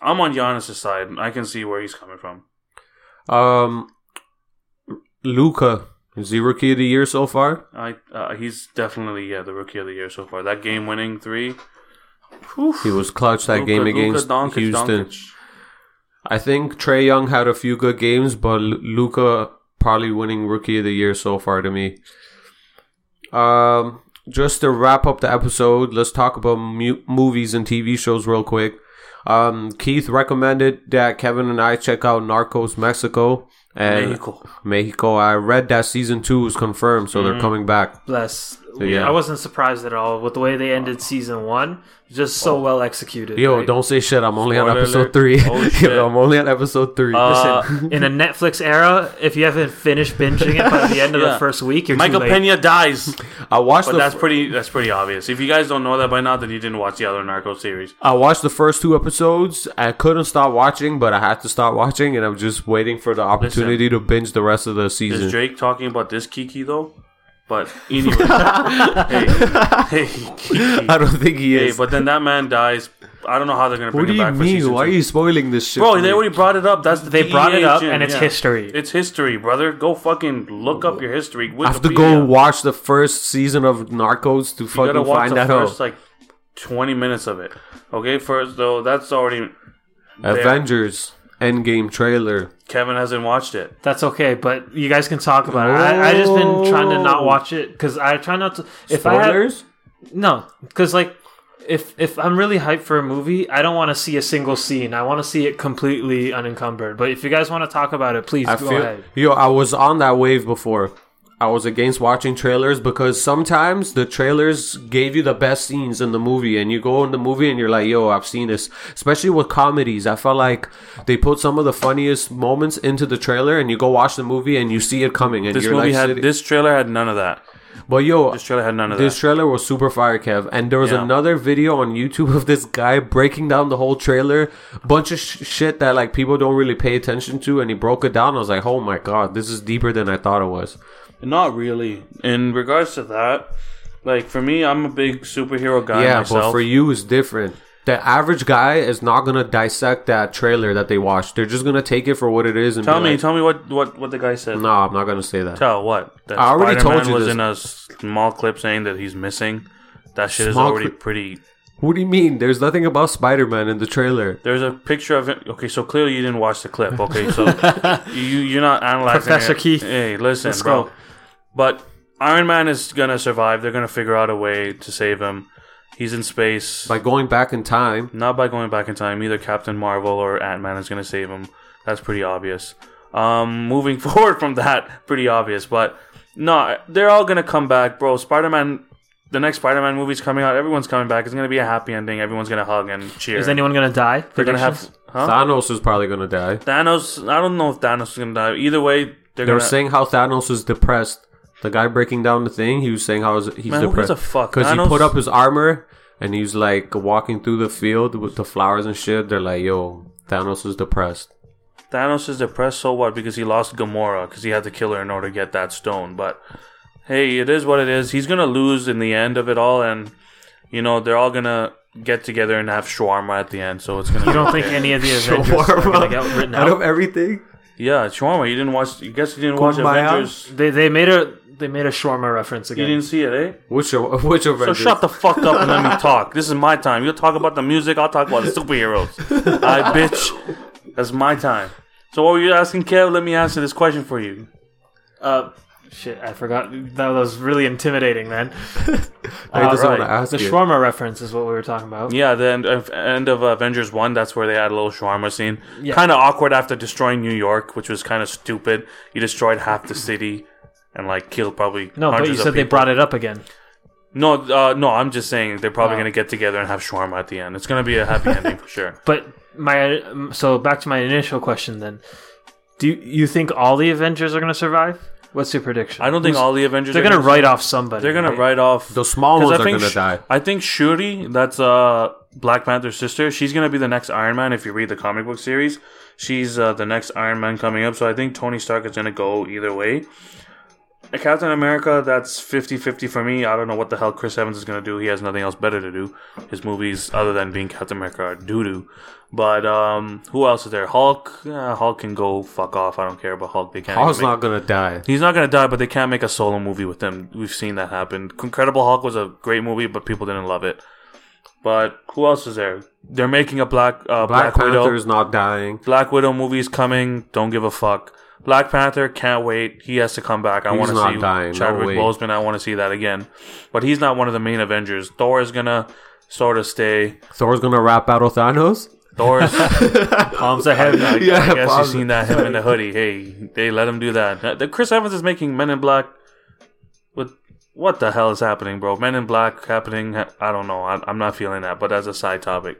[SPEAKER 4] I'm on Giannis' side. I can see where he's coming from.
[SPEAKER 2] Um, Luka is he rookie of the year so far?
[SPEAKER 4] I uh, he's definitely yeah the rookie of the year so far. That game winning three.
[SPEAKER 2] He was clutch that
[SPEAKER 4] Luka-
[SPEAKER 2] game
[SPEAKER 4] Luka
[SPEAKER 2] against
[SPEAKER 4] Doncic,
[SPEAKER 2] Houston.
[SPEAKER 4] Doncic.
[SPEAKER 2] I think Trae Young had a few good games, but Luka probably winning rookie of the year so far to me. Um, just to wrap up the episode, let's talk about mu- movies and TV shows real quick. Um, Keith recommended that Kevin and I check out Narcos Mexico and
[SPEAKER 4] Mexico.
[SPEAKER 2] Mexico. I read that season two is confirmed, so
[SPEAKER 4] Mm-hmm.
[SPEAKER 2] they're coming back.
[SPEAKER 3] Bless.
[SPEAKER 2] Yeah.
[SPEAKER 3] I wasn't surprised at all with the way they ended season one. Just so well executed.
[SPEAKER 2] Yo,
[SPEAKER 3] right?
[SPEAKER 2] don't say shit. I'm only on episode
[SPEAKER 4] alert.
[SPEAKER 2] three.
[SPEAKER 4] Oh, shit.
[SPEAKER 2] Yo, I'm only on episode three.
[SPEAKER 4] Uh,
[SPEAKER 3] Listen, in a Netflix era, if you haven't finished binging it by the end of
[SPEAKER 4] Yeah.
[SPEAKER 3] the first week, you're
[SPEAKER 4] Michael
[SPEAKER 3] too late.
[SPEAKER 4] Pena dies,
[SPEAKER 2] I watched
[SPEAKER 4] but
[SPEAKER 2] the
[SPEAKER 4] that's
[SPEAKER 2] f-
[SPEAKER 4] pretty. That's pretty obvious. If you guys don't know that by now, then you didn't watch the other Narco series.
[SPEAKER 2] I watched the first two episodes. I couldn't stop watching, but I had to stop watching, and I'm just waiting for the opportunity to binge the rest of the season.
[SPEAKER 4] Is
[SPEAKER 2] season.
[SPEAKER 4] Drake talking about this Kiki though? But anyway, hey, hey, Kiki.
[SPEAKER 2] I don't think he
[SPEAKER 4] hey,
[SPEAKER 2] is.
[SPEAKER 4] but then that man dies. I don't know how they're gonna bring
[SPEAKER 2] what do
[SPEAKER 4] him
[SPEAKER 2] you
[SPEAKER 4] back for
[SPEAKER 2] mean?
[SPEAKER 4] season
[SPEAKER 2] Why are you spoiling this shit?
[SPEAKER 4] Bro, they already brought it up. That's the
[SPEAKER 3] They brought it up,
[SPEAKER 4] agent,
[SPEAKER 3] and it's
[SPEAKER 4] yeah.
[SPEAKER 3] history.
[SPEAKER 4] It's history, brother. Go fucking look up your history.
[SPEAKER 2] I have to go
[SPEAKER 4] Wikipedia.
[SPEAKER 2] watch the first season of Narcos to
[SPEAKER 4] You
[SPEAKER 2] fucking
[SPEAKER 4] watch
[SPEAKER 2] find
[SPEAKER 4] the
[SPEAKER 2] that
[SPEAKER 4] first
[SPEAKER 2] out.
[SPEAKER 4] like twenty minutes of it. Okay, first though, that's already there.
[SPEAKER 2] Avengers Endgame trailer.
[SPEAKER 4] Kevin hasn't watched it.
[SPEAKER 3] That's okay, but you guys can talk about it. I, I just been trying to not watch it because I try not to. If I had,
[SPEAKER 2] Spoilers?
[SPEAKER 3] no, because like if if I'm really hyped for a movie, I don't want to see a single scene. I want to see it completely unencumbered. But if you guys want to talk about it, please
[SPEAKER 2] I
[SPEAKER 3] go
[SPEAKER 2] feel
[SPEAKER 3] ahead.
[SPEAKER 2] yo. I was on that wave before. I was against watching trailers because sometimes the trailers gave you the best scenes in the movie, and you go in the movie and you're like, "Yo, I've seen this." Especially with comedies, I felt like they put some of the funniest moments into the trailer, and you go watch the movie and you see it coming, and
[SPEAKER 4] This
[SPEAKER 2] you're
[SPEAKER 4] movie
[SPEAKER 2] like,
[SPEAKER 4] had
[SPEAKER 2] sitting-
[SPEAKER 4] this trailer had none of that.
[SPEAKER 2] But yo,
[SPEAKER 4] This trailer had none of
[SPEAKER 2] this
[SPEAKER 4] that.
[SPEAKER 2] This trailer was super fire, Kev. And there was
[SPEAKER 4] Yeah.
[SPEAKER 2] another video on YouTube of this guy breaking down the whole trailer, bunch of sh- shit that like people don't really pay attention to, and he broke it down. I was like, oh my god, this is deeper than I thought it was.
[SPEAKER 4] Not really. In regards to that, like for me, I'm a big superhero guy
[SPEAKER 2] yeah,
[SPEAKER 4] myself.
[SPEAKER 2] but for you, it's different. The average guy is not gonna dissect that trailer that they watched. They're just gonna take it for what it is and
[SPEAKER 4] tell
[SPEAKER 2] be
[SPEAKER 4] me,
[SPEAKER 2] like,
[SPEAKER 4] tell me what what what the guy said.
[SPEAKER 2] no, I'm not gonna say that.
[SPEAKER 4] Tell what? That
[SPEAKER 2] I already
[SPEAKER 4] Spider-Man
[SPEAKER 2] told you
[SPEAKER 4] was
[SPEAKER 2] this.
[SPEAKER 4] in a small clip saying that he's missing. That shit is already
[SPEAKER 2] clip-
[SPEAKER 4] pretty.
[SPEAKER 2] What do you mean? There's nothing about Spider Man in the trailer.
[SPEAKER 4] There's a picture of it. Okay, so clearly you didn't watch the clip. Okay, so you you're not analyzing
[SPEAKER 3] Professor
[SPEAKER 4] it.
[SPEAKER 3] Keith.
[SPEAKER 4] Hey, listen,
[SPEAKER 3] Let's
[SPEAKER 4] bro.
[SPEAKER 3] go.
[SPEAKER 4] But Iron Man is gonna survive. They're gonna figure out a way to save him. He's in space.
[SPEAKER 2] By going back in time,
[SPEAKER 4] Not by going back in time. Either Captain Marvel or Ant Man is going to save him. That's pretty obvious. Um, moving forward from that, pretty obvious. But no, they're all going to come back, bro. Spider Man, the next Spider Man movie's coming out. Everyone's coming back. It's going to be a happy ending. Everyone's going to hug and cheer.
[SPEAKER 3] Is anyone gonna die?
[SPEAKER 4] they're going to have. Huh?
[SPEAKER 2] Thanos is probably gonna die.
[SPEAKER 4] Thanos. I don't know if Thanos is going to die. Either way, they're
[SPEAKER 2] They
[SPEAKER 4] gonna...
[SPEAKER 2] saying how Thanos is depressed. The guy breaking down the thing, he was saying how he's
[SPEAKER 4] Man, who gives
[SPEAKER 2] depressed
[SPEAKER 4] a fuck?
[SPEAKER 2] because he put up his armor and he's like walking through the field with the flowers and shit. They're like, "Yo, Thanos is depressed."
[SPEAKER 4] Thanos is depressed, so what? Because he lost Gamora, because he had to kill her in order to get that stone. But hey, it is what it is. He's gonna lose in the end of it all, and you know they're all gonna get together and have shawarma at the end. So it's gonna.
[SPEAKER 3] You don't think any of the Avengers are gonna get written
[SPEAKER 2] out of everything.
[SPEAKER 4] Yeah, shawarma. You didn't watch. You guess you didn't watch
[SPEAKER 2] Kumbaya?
[SPEAKER 4] Avengers.
[SPEAKER 3] They they made a they made a shawarma reference again.
[SPEAKER 4] You didn't see it, eh?
[SPEAKER 2] Which of- which
[SPEAKER 4] So shut the fuck up and let me talk. This is my time. You'll talk about the music. I'll talk about the superheroes. I bitch. That's my time. So what were you asking, Kev? Let me answer this question for you.
[SPEAKER 3] Uh, shit, I forgot. That was really intimidating, man.
[SPEAKER 2] I
[SPEAKER 3] Uh,
[SPEAKER 2] just
[SPEAKER 4] right.
[SPEAKER 2] want to ask
[SPEAKER 3] the
[SPEAKER 2] you.
[SPEAKER 3] shawarma reference is what we were talking about.
[SPEAKER 4] Yeah, the end of, end of Avengers 1, that's where they had a little shawarma scene.
[SPEAKER 3] Yeah.
[SPEAKER 4] Kind of awkward after destroying New York, which was kind of stupid. You destroyed half the city and, like, killed probably
[SPEAKER 3] No, but you
[SPEAKER 4] hundreds of
[SPEAKER 3] said they brought it up again.
[SPEAKER 4] No, uh, no, I'm just saying they're probably
[SPEAKER 3] Oh.
[SPEAKER 4] going to get together and have shawarma at the end. It's going to be a happy ending for sure.
[SPEAKER 3] But my so back to my initial question then. Do you, you think all the Avengers are going to survive? What's your prediction?
[SPEAKER 4] I don't think all the Avengers
[SPEAKER 3] They're
[SPEAKER 4] are
[SPEAKER 3] going to
[SPEAKER 4] gonna-
[SPEAKER 3] write off somebody.
[SPEAKER 4] They're gonna
[SPEAKER 3] right?
[SPEAKER 4] write off
[SPEAKER 2] The small
[SPEAKER 4] 'cause
[SPEAKER 2] ones
[SPEAKER 4] I
[SPEAKER 2] are
[SPEAKER 4] think
[SPEAKER 2] gonna
[SPEAKER 4] Sh-
[SPEAKER 2] die.
[SPEAKER 4] I think Shuri, that's uh Black Panther's sister. She's gonna be the next Iron Man if you read the comic book series. She's uh, the next Iron Man coming up. So I think Tony Stark is gonna go either way. Uh, Captain America, that's 50-50 for me. I don't know what the hell Chris Evans is gonna do. He has nothing else better to do. His movies, other than being Captain America, are doo doo. But um, who else is there? Hulk. Yeah, Hulk can go fuck off. I don't care about Hulk. They can't.
[SPEAKER 2] Hulk's
[SPEAKER 4] make-
[SPEAKER 2] not gonna die.
[SPEAKER 4] He's not gonna die, but they can't make a solo movie with him. We've seen that happen. Incredible Hulk was a great movie, but people didn't love it. But who else is there? They're making a Black uh,
[SPEAKER 2] Black,
[SPEAKER 4] Black, Widow.
[SPEAKER 2] Panther's not dying.
[SPEAKER 4] Black Widow movie's coming. Don't give a fuck. Black Panther can't wait. He has to come back. I want to see
[SPEAKER 2] dying. No
[SPEAKER 4] Chadwick
[SPEAKER 2] way.
[SPEAKER 4] Boseman. I want to see that again. But he's not one of the main Avengers. Thor is gonna sort of stay.
[SPEAKER 2] Thor's gonna rap battle Thanos.
[SPEAKER 4] Thor's.
[SPEAKER 3] Palms are heavy.
[SPEAKER 4] I,
[SPEAKER 2] Yeah,
[SPEAKER 4] I guess you've seen that him in the hoodie. Hey, they let him do that. Uh, the Chris Evans is making Men in Black. With what the hell is happening, bro? Men in Black happening. I don't know. I, I'm not feeling that, but that's a side topic.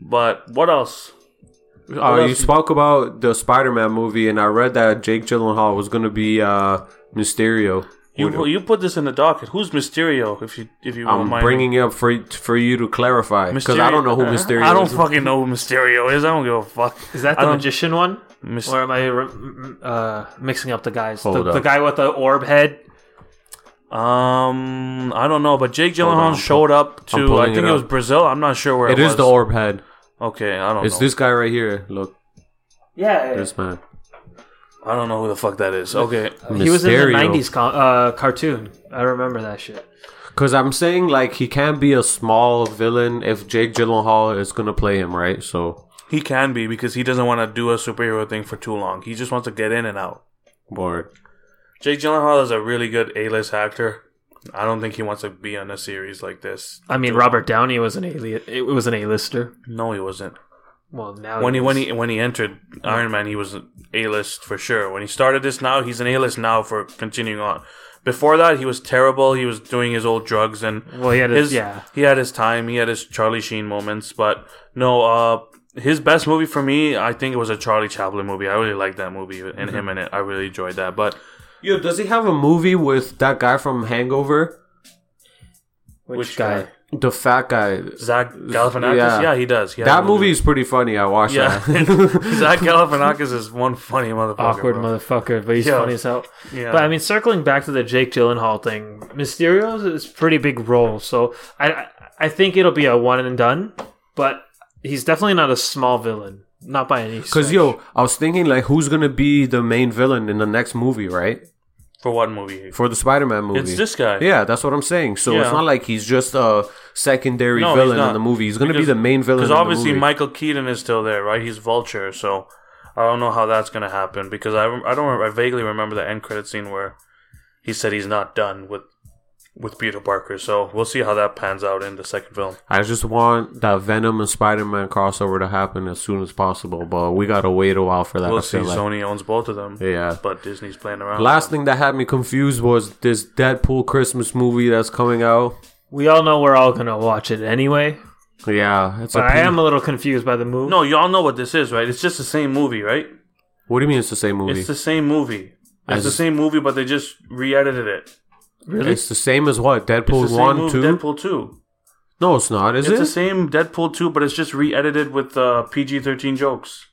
[SPEAKER 4] But what else?
[SPEAKER 2] Uh, you spoke about the Spider-Man movie, and I read that Jake Gyllenhaal was gonna be uh, Mysterio.
[SPEAKER 4] You you put this in the docket. Who's Mysterio? If you if you
[SPEAKER 2] I'm
[SPEAKER 4] mind
[SPEAKER 2] bringing it up for for you to clarify because I don't know who
[SPEAKER 4] Uh,
[SPEAKER 2] Mysterio
[SPEAKER 4] I don't
[SPEAKER 2] is.
[SPEAKER 4] fucking know who Mysterio is. I don't give a fuck.
[SPEAKER 3] Is that the magician one?
[SPEAKER 4] Mys-
[SPEAKER 3] Or am I uh, mixing up the guys? The,
[SPEAKER 2] Hold
[SPEAKER 3] the
[SPEAKER 2] up.
[SPEAKER 3] guy with the orb head.
[SPEAKER 4] um, I don't know, but Jake
[SPEAKER 2] Hold on,
[SPEAKER 4] Gyllenhaal showed up to. I think
[SPEAKER 2] it
[SPEAKER 4] it, was. Brazil. I'm not sure where it,
[SPEAKER 2] It is
[SPEAKER 4] was.
[SPEAKER 2] the orb head.
[SPEAKER 4] Okay, I don't know.
[SPEAKER 2] It's
[SPEAKER 4] know.
[SPEAKER 2] this guy right here. Look,
[SPEAKER 3] Yeah,
[SPEAKER 2] this man.
[SPEAKER 4] I don't know who the fuck that is. Okay,
[SPEAKER 3] he was in the
[SPEAKER 2] Mysterio.
[SPEAKER 3] '90s co- uh, cartoon. I remember that shit.
[SPEAKER 2] Because I'm saying like he can't be a small villain if Jake Gyllenhaal is gonna play him, right? So,
[SPEAKER 4] he can be because he doesn't want to do a superhero thing for too long. He just wants to get in and out.
[SPEAKER 2] bored.
[SPEAKER 4] Jake Gyllenhaal is a really good A-list actor. I don't think he wants to be on a series like this.
[SPEAKER 3] I mean, Robert Downey was an ali- It was an A-lister.
[SPEAKER 4] No, he wasn't.
[SPEAKER 3] Well, now
[SPEAKER 4] when he when he when he entered Iron Man, he was A list for sure. When he started this, now he's an A list now for continuing on. Before that, he was terrible. He was doing his old drugs and
[SPEAKER 3] well, he had his,
[SPEAKER 4] his
[SPEAKER 3] yeah.
[SPEAKER 4] he had his time. He had his Charlie Sheen moments, but no. Uh, his best movie for me, I think it was a Charlie Chaplin movie. I really liked that movie and
[SPEAKER 3] Mm-hmm.
[SPEAKER 4] him in it. I really enjoyed that. But
[SPEAKER 2] Yo, does he have a movie with that guy from Hangover?
[SPEAKER 3] Which,
[SPEAKER 4] which
[SPEAKER 3] guy?
[SPEAKER 4] guy?
[SPEAKER 2] The fat guy.
[SPEAKER 4] Zach Galifianakis,
[SPEAKER 2] Yeah.
[SPEAKER 4] yeah, he does. He
[SPEAKER 2] That movie is pretty funny. I watched
[SPEAKER 4] Yeah,
[SPEAKER 2] that.
[SPEAKER 4] Zach Galifianakis is one funny motherfucker.
[SPEAKER 3] Awkward
[SPEAKER 4] bro.
[SPEAKER 3] motherfucker, but he's
[SPEAKER 4] Yeah.
[SPEAKER 3] funny as hell.
[SPEAKER 4] Yeah.
[SPEAKER 3] But I mean, circling back to the Jake Gyllenhaal thing, Mysterio's is a pretty big role, so I I- I think it'll be a one and done. But he's definitely not a small villain, not by any.
[SPEAKER 2] Because yo, I was thinking like, who's gonna be the main villain in the next movie, right?
[SPEAKER 4] For what movie?
[SPEAKER 2] for the Spider-Man movie.
[SPEAKER 4] It's this guy.
[SPEAKER 2] Yeah, that's what I'm saying. So it's not like he's just a secondary
[SPEAKER 4] No,
[SPEAKER 2] villain in the movie. He's going to be the main villain.
[SPEAKER 4] Because
[SPEAKER 2] in the
[SPEAKER 4] obviously
[SPEAKER 2] movie.
[SPEAKER 4] Michael Keaton is still there, right? He's Vulture, so I don't know how that's gonna happen. Because I, I don't I vaguely remember the end credit scene where he said he's not done with with Peter Parker. So we'll see how that pans out in the second film.
[SPEAKER 2] I just want that Venom and Spider-Man crossover to happen as soon as possible, but we gotta wait a while for that.
[SPEAKER 4] We'll
[SPEAKER 2] I
[SPEAKER 4] see.
[SPEAKER 2] like.
[SPEAKER 4] Sony owns both of them.
[SPEAKER 2] Yeah.
[SPEAKER 4] but Disney's playing around.
[SPEAKER 2] Last thing that had me confused was this Deadpool Christmas movie that's coming out.
[SPEAKER 3] We all know we're all gonna watch it anyway.
[SPEAKER 2] Yeah, it's
[SPEAKER 3] But
[SPEAKER 2] a
[SPEAKER 3] I am a little confused by the movie.
[SPEAKER 4] no, y'all know what this is, right? It's just the same movie, right?
[SPEAKER 2] What do you mean it's the same movie?
[SPEAKER 4] It's the same movie. It's
[SPEAKER 2] As-
[SPEAKER 4] the same movie, but they just re-edited it.
[SPEAKER 3] Really?
[SPEAKER 2] It's the same as what? Deadpool one,
[SPEAKER 4] movie,
[SPEAKER 2] two?
[SPEAKER 4] Deadpool two.
[SPEAKER 2] No, it's not. Is
[SPEAKER 4] it's
[SPEAKER 2] it?
[SPEAKER 4] the same Deadpool 2, but it's just re-edited with uh, PG-13 jokes.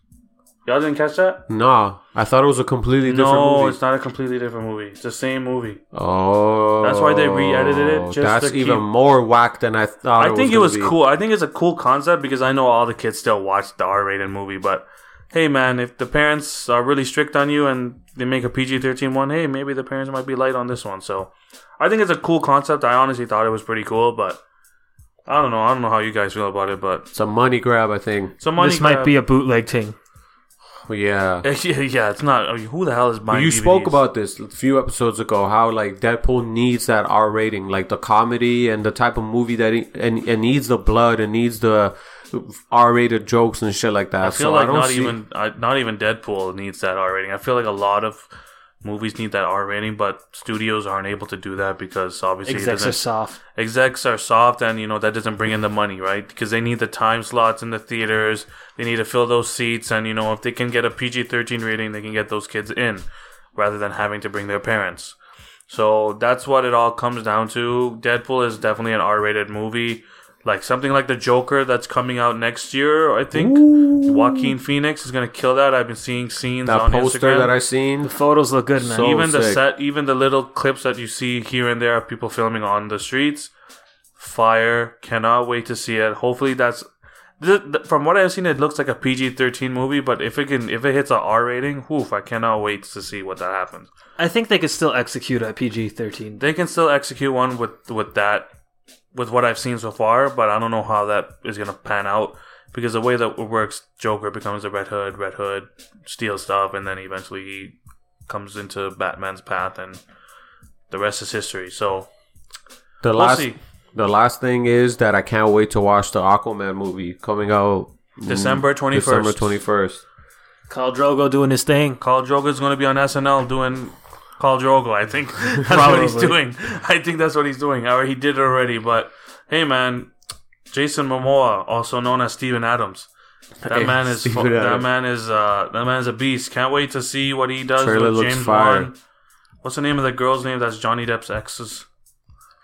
[SPEAKER 4] Y'all didn't catch that?
[SPEAKER 2] Nah, I thought it was a completely different
[SPEAKER 4] No,
[SPEAKER 2] movie.
[SPEAKER 4] it's not a completely different movie. It's the same movie.
[SPEAKER 2] Oh,
[SPEAKER 4] That's why they re-edited it, just
[SPEAKER 2] that's even
[SPEAKER 4] keep-
[SPEAKER 2] more whack than I thought.
[SPEAKER 4] I think it
[SPEAKER 2] gonna
[SPEAKER 4] was cool. I think it's a cool concept because I know all the kids still watch the R-rated movie. But hey, man, if the parents are really strict on you and they make a PG-13 one, hey, maybe the parents might be light on this one. So I think it's a cool concept. I honestly thought it was pretty cool, but I don't know. I don't know how you guys feel about it, but
[SPEAKER 2] It's a money grab, I think.
[SPEAKER 4] some money
[SPEAKER 3] this might be a bootleg thing.
[SPEAKER 2] Oh, yeah.
[SPEAKER 4] Yeah, yeah, it's not. I mean, who the hell is buying?
[SPEAKER 2] you
[SPEAKER 4] DVDs?
[SPEAKER 2] spoke about this a few episodes ago how like Deadpool needs that R rating, like the comedy and the type of movie that he and it needs the blood and needs the R rated jokes and shit like that.
[SPEAKER 4] I feel
[SPEAKER 2] so
[SPEAKER 4] like
[SPEAKER 2] I don't
[SPEAKER 4] not
[SPEAKER 2] see,
[SPEAKER 4] even uh, not even Deadpool needs that R rating. I feel like a lot of movies need that R rating, but studios aren't able to do that because obviously
[SPEAKER 3] Execs are soft.
[SPEAKER 4] execs are soft, and you know that doesn't bring in the money, right? Because they need the time slots in the theaters. They need to fill those seats, and you know if they can get a PG thirteen rating, they can get those kids in, rather than having to bring their parents. So that's what it all comes down to. Deadpool is definitely an R rated movie. Like something like the Joker that's coming out next year, I think. Joaquin Phoenix is gonna kill that. I've been seeing scenes
[SPEAKER 2] that
[SPEAKER 4] on
[SPEAKER 2] poster
[SPEAKER 4] Instagram.
[SPEAKER 2] that I seen.
[SPEAKER 3] The photos look good, man.
[SPEAKER 2] So-
[SPEAKER 4] even the set, even the little clips that you see here and there of people filming on the streets, fire. Cannot wait to see it. Hopefully, that's th- th- from what I've seen. It looks like a PG thirteen movie, but if it can, if it hits a R rating, whoof! I cannot wait to see what that happens.
[SPEAKER 3] I think they could still execute a PG thirteen.
[SPEAKER 4] They can still execute one with with that, with what I've seen so far, but I don't know how that is gonna pan out because the way that it works, Joker becomes a Red Hood, Red Hood steals stuff, and then eventually he comes into Batman's path, and the rest is history. So
[SPEAKER 2] The
[SPEAKER 4] we'll
[SPEAKER 2] last
[SPEAKER 4] see.
[SPEAKER 2] the last thing is that I can't wait to watch the Aquaman movie coming out
[SPEAKER 4] December twenty
[SPEAKER 2] December twenty first.
[SPEAKER 3] Khal Drogo doing his thing.
[SPEAKER 4] Khal Drogo is going to be on SNL doing Khal Drogo. I think that's what he's doing. I think that's what he's doing. Or he did it already. But hey, man, Jason Momoa, also known as Steven Adams. That
[SPEAKER 2] Hey,
[SPEAKER 4] man is that man is uh, that man is a beast. Can't wait to see what he does
[SPEAKER 2] Trailer
[SPEAKER 4] with James. Bond. What's the name of the girl's name? That's Johnny Depp's ex's.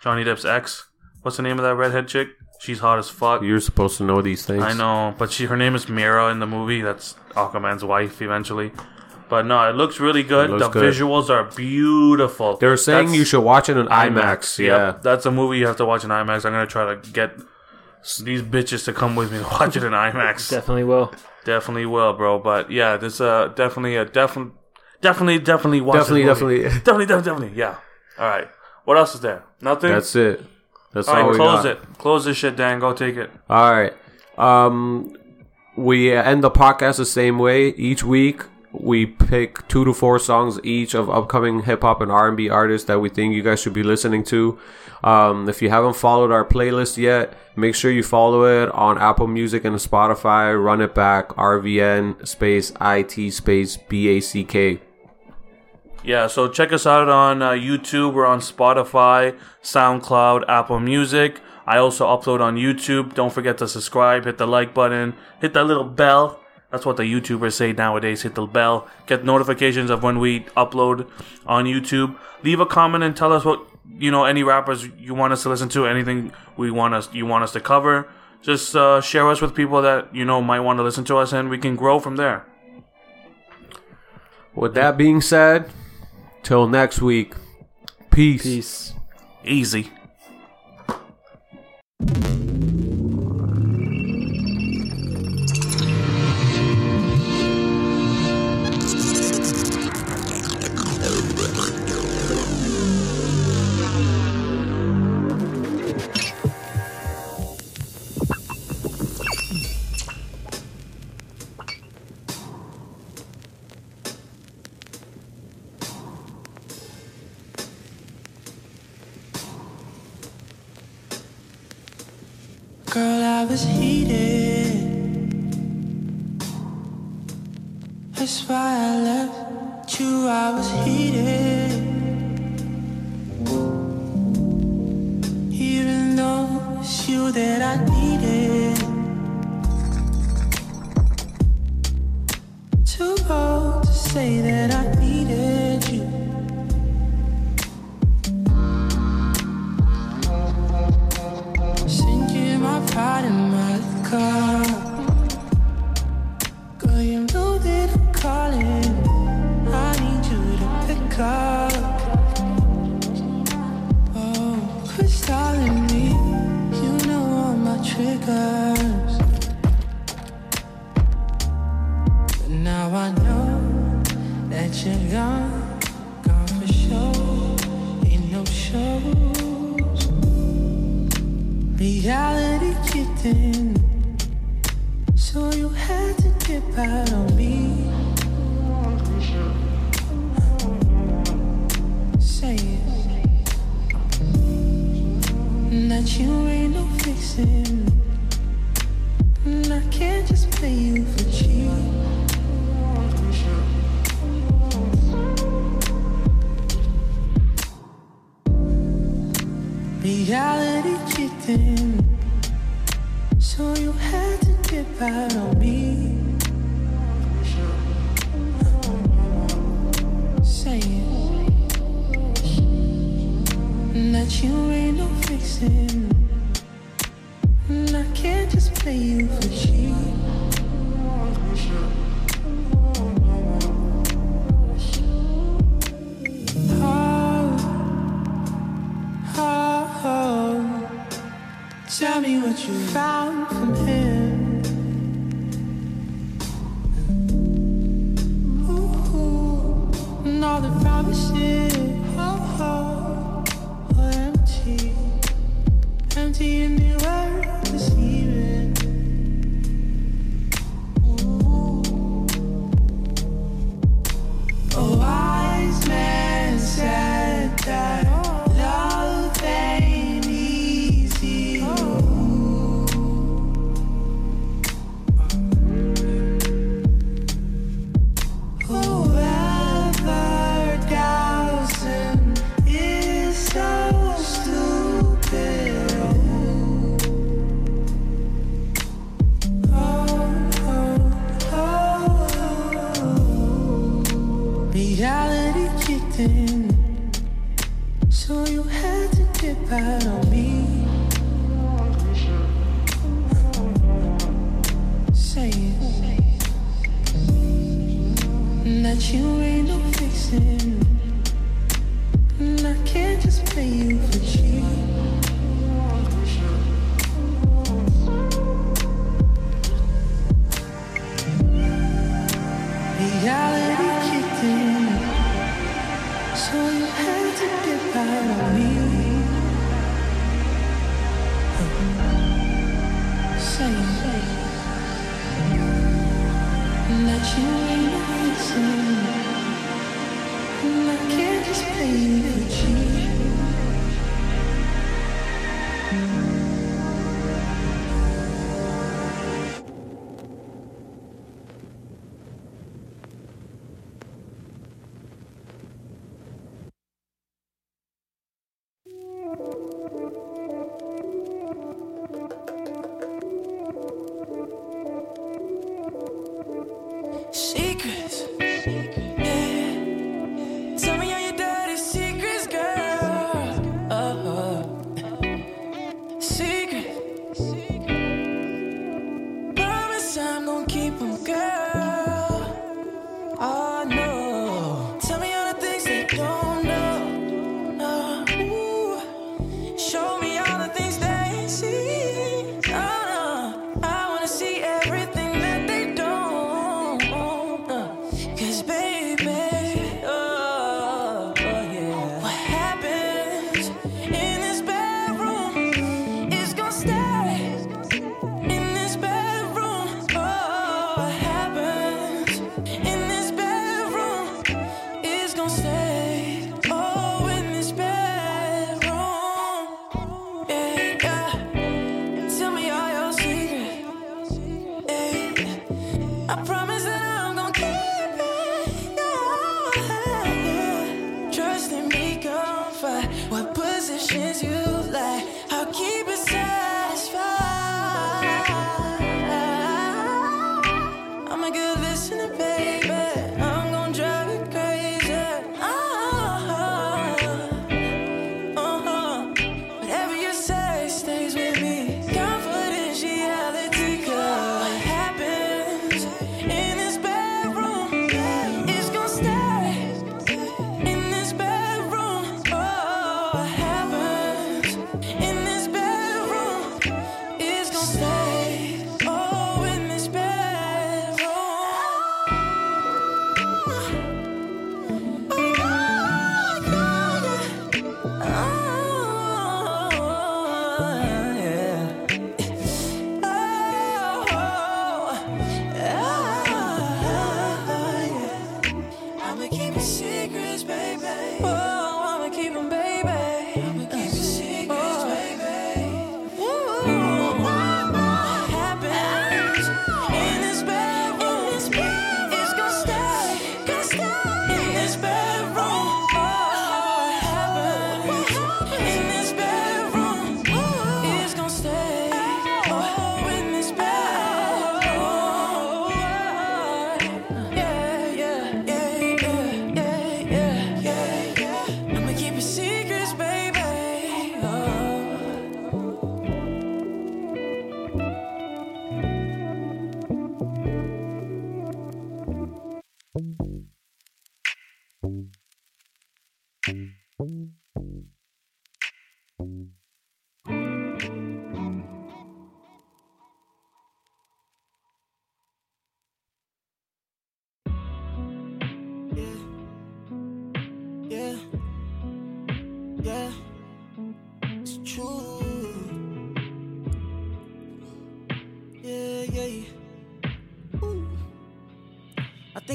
[SPEAKER 4] Johnny Depp's ex. What's the name of that redhead chick? She's hot as fuck.
[SPEAKER 2] You're supposed to know these things.
[SPEAKER 4] I know, but she her name is Mera in the movie. That's Aquaman's wife eventually. But no, it looks really good.
[SPEAKER 2] Looks
[SPEAKER 4] the
[SPEAKER 2] good.
[SPEAKER 4] visuals are beautiful.
[SPEAKER 2] They're saying
[SPEAKER 4] That's
[SPEAKER 2] you should watch it in IMAX.
[SPEAKER 4] Yep,
[SPEAKER 2] Yeah.
[SPEAKER 4] that's a movie you have to watch in IMAX. I'm gonna try to get these bitches to come with me to watch it in IMAX.
[SPEAKER 3] Definitely will.
[SPEAKER 4] definitely will, bro. But yeah, this uh definitely a definitely definitely definitely watch
[SPEAKER 2] Definitely,
[SPEAKER 4] movie.
[SPEAKER 2] definitely.
[SPEAKER 4] definitely definitely definitely yeah. All right, what else is there? Nothing.
[SPEAKER 2] That's it. That's
[SPEAKER 4] all
[SPEAKER 2] all,
[SPEAKER 4] right.
[SPEAKER 2] we
[SPEAKER 4] Close
[SPEAKER 2] got.
[SPEAKER 4] it. Close this shit, Dan. Go take it.
[SPEAKER 2] All right. Um, we end the podcast the same way. Each week, we pick two to four songs each of upcoming hip hop and R and B artists that we think you guys should be listening to. Um, if you haven't followed our playlist yet, make sure you follow it on Apple Music and Spotify. Run it back RVN space IT space B A C K.
[SPEAKER 4] Yeah, so check us out on uh, YouTube. We're on Spotify, SoundCloud, Apple Music. I also upload on YouTube. Don't forget to subscribe, hit the like button, hit that little bell. That's what the YouTubers say nowadays. Hit the bell. Get notifications of when we upload on YouTube. Leave a comment and tell us what you know. Any rappers you want us to listen to. Anything we want us you want us to cover. Just uh, share us with people that you know might want to listen to us, and we can grow from there.
[SPEAKER 2] With that being said, till next week, peace.
[SPEAKER 3] Peace.
[SPEAKER 4] Easy.
[SPEAKER 1] reality kicked in. So you had to dip out on me. Saying that you ain't no fixin'. And I can't just play you for cheap. you.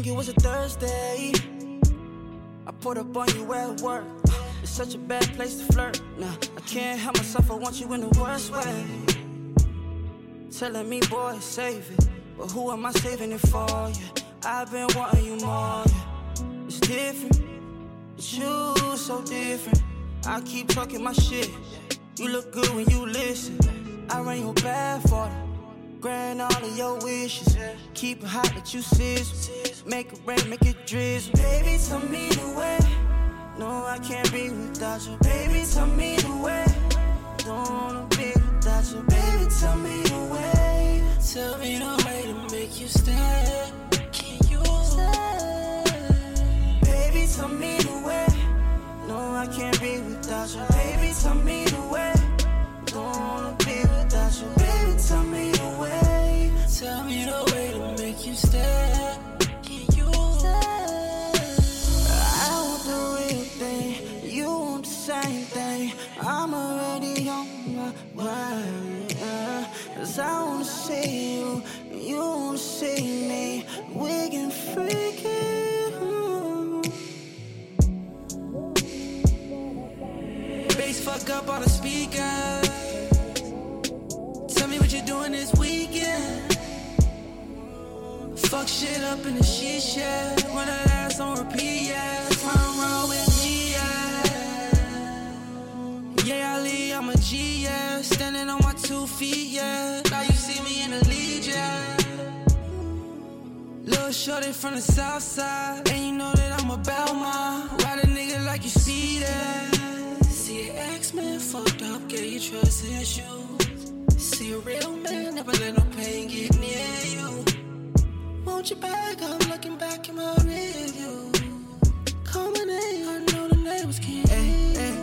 [SPEAKER 5] Think it was a Thursday. I put up on you at work. It's such a bad place to flirt. Nah, I can't help myself. I want you in the worst way. Telling me, boy, save it. But who am I saving it for? Yeah, I've been wanting you more. Yeah, it's different. But you so different. I keep talking my shit. You look good when you listen. I run your bad for. Grant all of your wishes. Keep it hot that you sizzle. Make it rain, make it drizzle. Baby, tell me the way. No, I can't be without you. Baby, tell me the way. Don't wanna be without you. Baby, tell me the way. Tell me the way to make you stay. Can you stay? Baby, tell me the way. No, I can't be without you. Baby, tell me the way. Don't wanna be without you. Baby, tell me the way. Tell me the way to make you stay. Yeah. Cause I wanna see you. You wanna see me. We can freak it. Bass fuck up all the speakers. Tell me what you're doing this weekend. Fuck shit up in the shisha. Run that ass on repeat, yeah. Front row with me, yeah. Yeah, Ali, I'm a G, yeah. Standing on my two feet, yeah. Now you see me in the lead, yeah. Little shorty from the south side. And you know that I'm a Belmont. Ride a nigga like you see that. See an X-Men fucked up, get your trust issues. See a real man, never let no pain get near you. Won't you back, I'm looking back in my review. Call my name, I know the name was King. Hey, hey.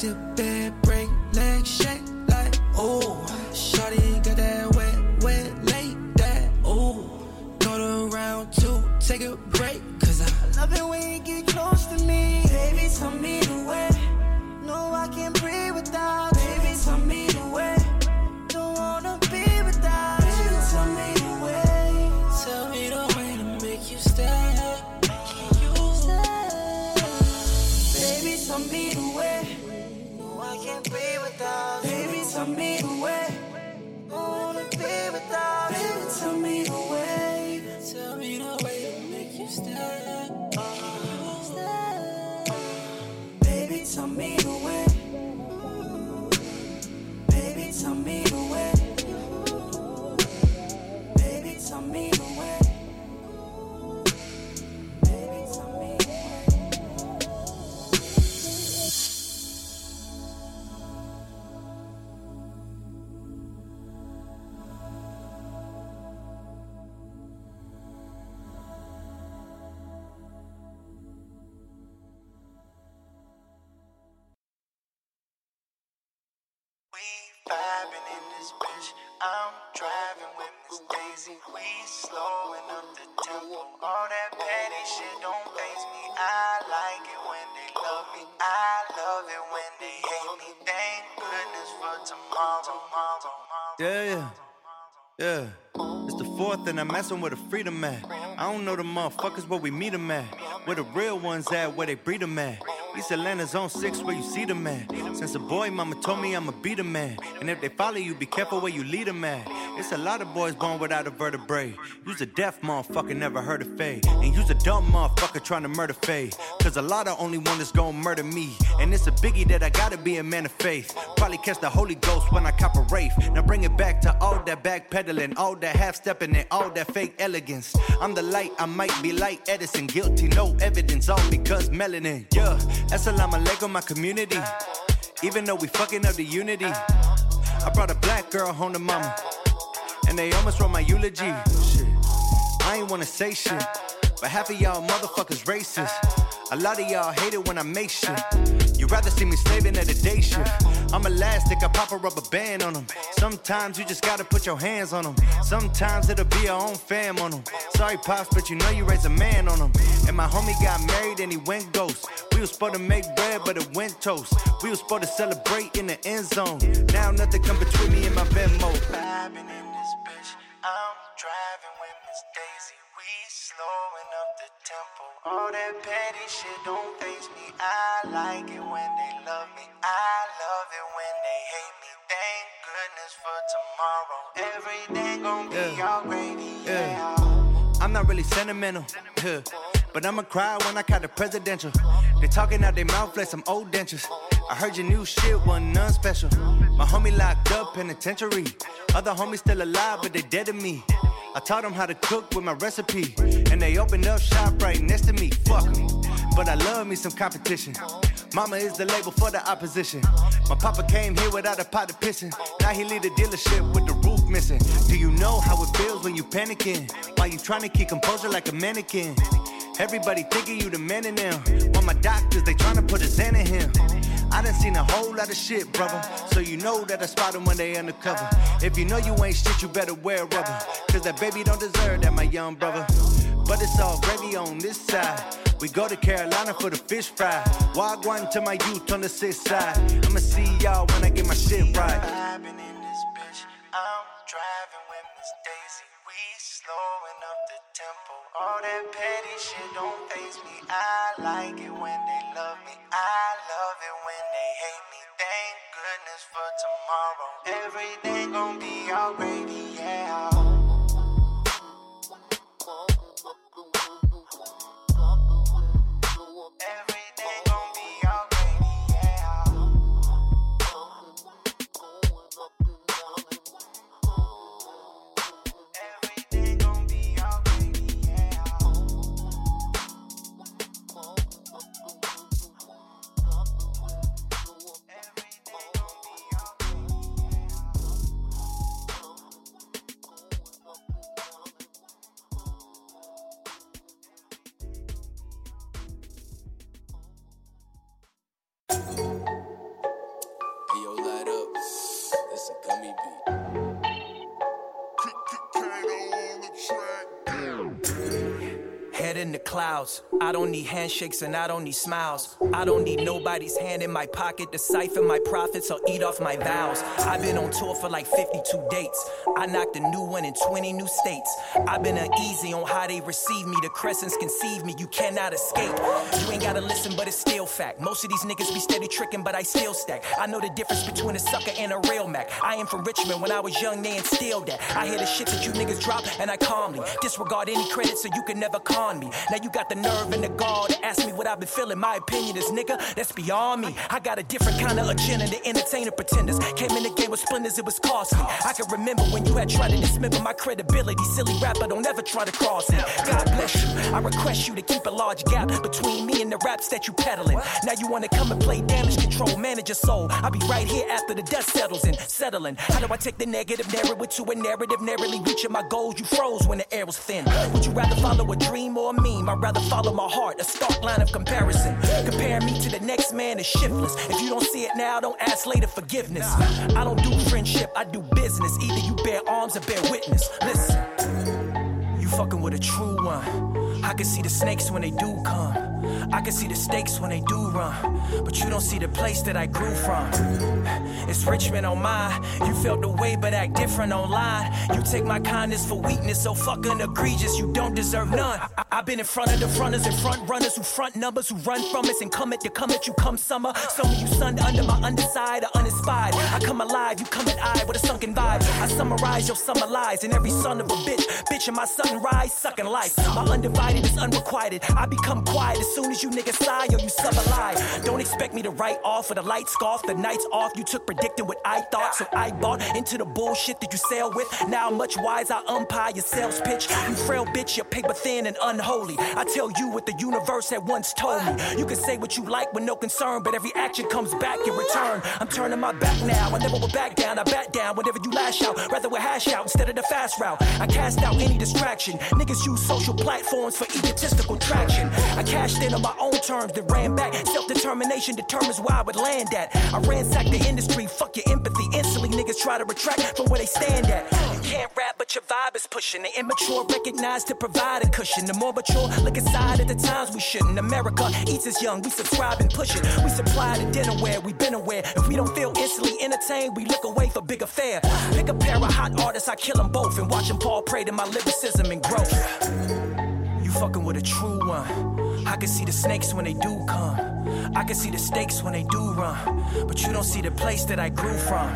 [SPEAKER 5] Make the bed break, legs shake like, ooh. Shorty got that wet, wet, late, that, ooh. Go to round two, take a break, cause I love it when you get close to me. Baby, tell me the way. No, I can't breathe without me the
[SPEAKER 6] fourth and I'm messing with a freedom man. I don't know the motherfuckers where we meet them at. Where the real ones at, where they breed them at. East Atlanta's on six where you see the man. Since a boy, mama told me I'ma be the man. And if they follow you, be careful where you lead them at. It's a lot of boys born without a vertebrae. You's a deaf motherfucker, never heard of Faye. And you's a dumb motherfucker trying to murder Faye. Cause a lot of only one that's gonna murder me. And it's a biggie that I gotta be a man of faith. Probably catch the Holy Ghost when I cop a wraith. Now bring it back to all that backpedaling, all that half stepping, and all that fake elegance. I'm the light, I might be like Edison. Guilty, no evidence, all because melanin. Yeah, assalamu alaikum, my community. Even though we fucking up the unity. I brought a black girl home to mama. And they almost wrote my eulogy. Shit. I ain't wanna say shit. But half of y'all motherfuckers racist. A lot of y'all hate it when I make shit. You'd rather see me slaving at a day shift. I'm elastic, I pop a rubber band on them. Sometimes you just gotta put your hands on them. Sometimes it'll be your own fam on them. Sorry, Pops, but you know you raise a man on them. And my homie got married and he went ghost. We was supposed to make bread, but it went toast. We was supposed to celebrate in the end zone. Now nothing come between me and my Venmo.
[SPEAKER 7] vibing in this bitch. I'm driving Daisy. We slowing up the tempo. All that petty shit don't faze me. I like it when they love me. I love it when they hate me. Thank goodness for tomorrow. Everything gon' be
[SPEAKER 6] Yeah.
[SPEAKER 7] alrighty,
[SPEAKER 6] Yeah.
[SPEAKER 7] yeah.
[SPEAKER 6] I'm not really sentimental, huh, but I'ma cry when I caught the presidential. They talking out their mouth like some old dentures. I heard your new shit wasn't none special. My homie locked up penitentiary. Other homies still alive, but they dead to me. I taught them how to cook with my recipe, and they opened up shop right next to me. Fuck. But I love me some competition. Mama is the label for the opposition. My papa came here without a pot of pissing. Now he lead a dealership with the roof missing. Do you know how it feels when you panicking? While you trying to keep composure like a mannequin? Everybody thinking you the man in them. While my doctors, they trying to put a Xan in him. I done seen a whole lot of shit, brother. So you know that I spot them when they undercover. If you know you ain't shit, you better wear rubber. Cause that baby don't deserve that, my young brother. But it's all gravy on this side. We go to Carolina for the fish fry. Wagwan to my youth on the sixth side. I'ma see y'all when I get my shit right.
[SPEAKER 7] That petty shit don't faze me. I like it when they love me. I love it when they hate me. Thank goodness for tomorrow. Everything gon' be alrighty, yeah.
[SPEAKER 8] Don't need handshakes and I don't need smiles. I don't need nobody's hand in my pocket to siphon my profits or eat off my vows. I've been on tour for like 52 dates. I knocked a new one in 20 new states. I've been uneasy on how they receive me. The crescents conceive me. You cannot escape. You ain't gotta listen, but it's still fact. Most of these niggas be steady tricking, but I still stack. I know the difference between a sucker and a real Mac. I am from Richmond. When I was young, they instilled that. I hear the shit that you niggas drop, and I calmly disregard any credit so you can never con me. me. Now you got the nerve and the to ask me what I've been feeling. My opinion is, nigga, that's beyond me. I got a different kind of agenda to entertain the pretenders. Came in the game with splendors, it was costly. I can remember when you had tried to dismember my credibility. Silly rapper, don't ever try to cross me. God bless you. I request you to keep a large gap between me and the raps that you peddling. Now you wanna come and play damage control, manage your soul. I'll be right here after the dust settles and settling. How do I take the negative narrative to a narrative, narrowly reaching my goals? You froze when the air was thin. Would you rather follow a dream or a meme? I'd rather follow my heart, a stark line of comparison. Compare me to the next man is shiftless. If you don't see it now, don't ask later forgiveness. I don't do friendship, I do business. Either you bear arms or bear witness. Listen. You fucking with a true one. I can see the snakes when they do come. I can see the stakes when they do run. But you don't see the place that I grew from. It's Richmond on mine. You felt the way, but act different online. You take my kindness for weakness, so fucking egregious. You don't deserve none. I- I've been in front of the fronters and front runners who front numbers, who run from us and come at you, come at you, come summer. Some of you sunned under my underside are uninspired. I come alive, you come at eye with a sunken vibe. I summarize your summer lies and every son of a bitch. Bitch in my sunrise, sucking life. My undivided is unrequited. I become quiet as soon as you niggas sigh or you sub a lie. Don't expect me to write off with a light scarf. The night's off. You took predicting what I thought, so I bought into the bullshit that you sell with. Now much wise, I umpire your sales pitch. You frail bitch, you're paper thin and unholy. I tell you what the universe had once told me. You can say what you like with no concern, but every action comes back in return. I'm turning my back now. I never will back down. I back down whenever you lash out. Rather we hash out instead of the fast route. I cast out any distraction. Niggas use social platforms for egotistical traction. I cashed in on my own terms, then ran back. Self determination determines where I would land at. I ransacked the industry. Fuck your empathy. Instantly, niggas try to retract from where they stand at. You can't rap, but your vibe is pushing. The immature recognize to provide a cushion. The more mature look aside at the times we shouldn't. America eats us young. We subscribe and push it. We supply the dinnerware. we've been aware. If we don't feel instantly entertained, we look away for bigger fare. Pick a pair of hot artists, I kill them both and watch them fall prey to my lyricism and growth. You fucking with a true one. I can see the snakes when they do come. I can see the stakes when they do run. But you don't see the place that I grew from.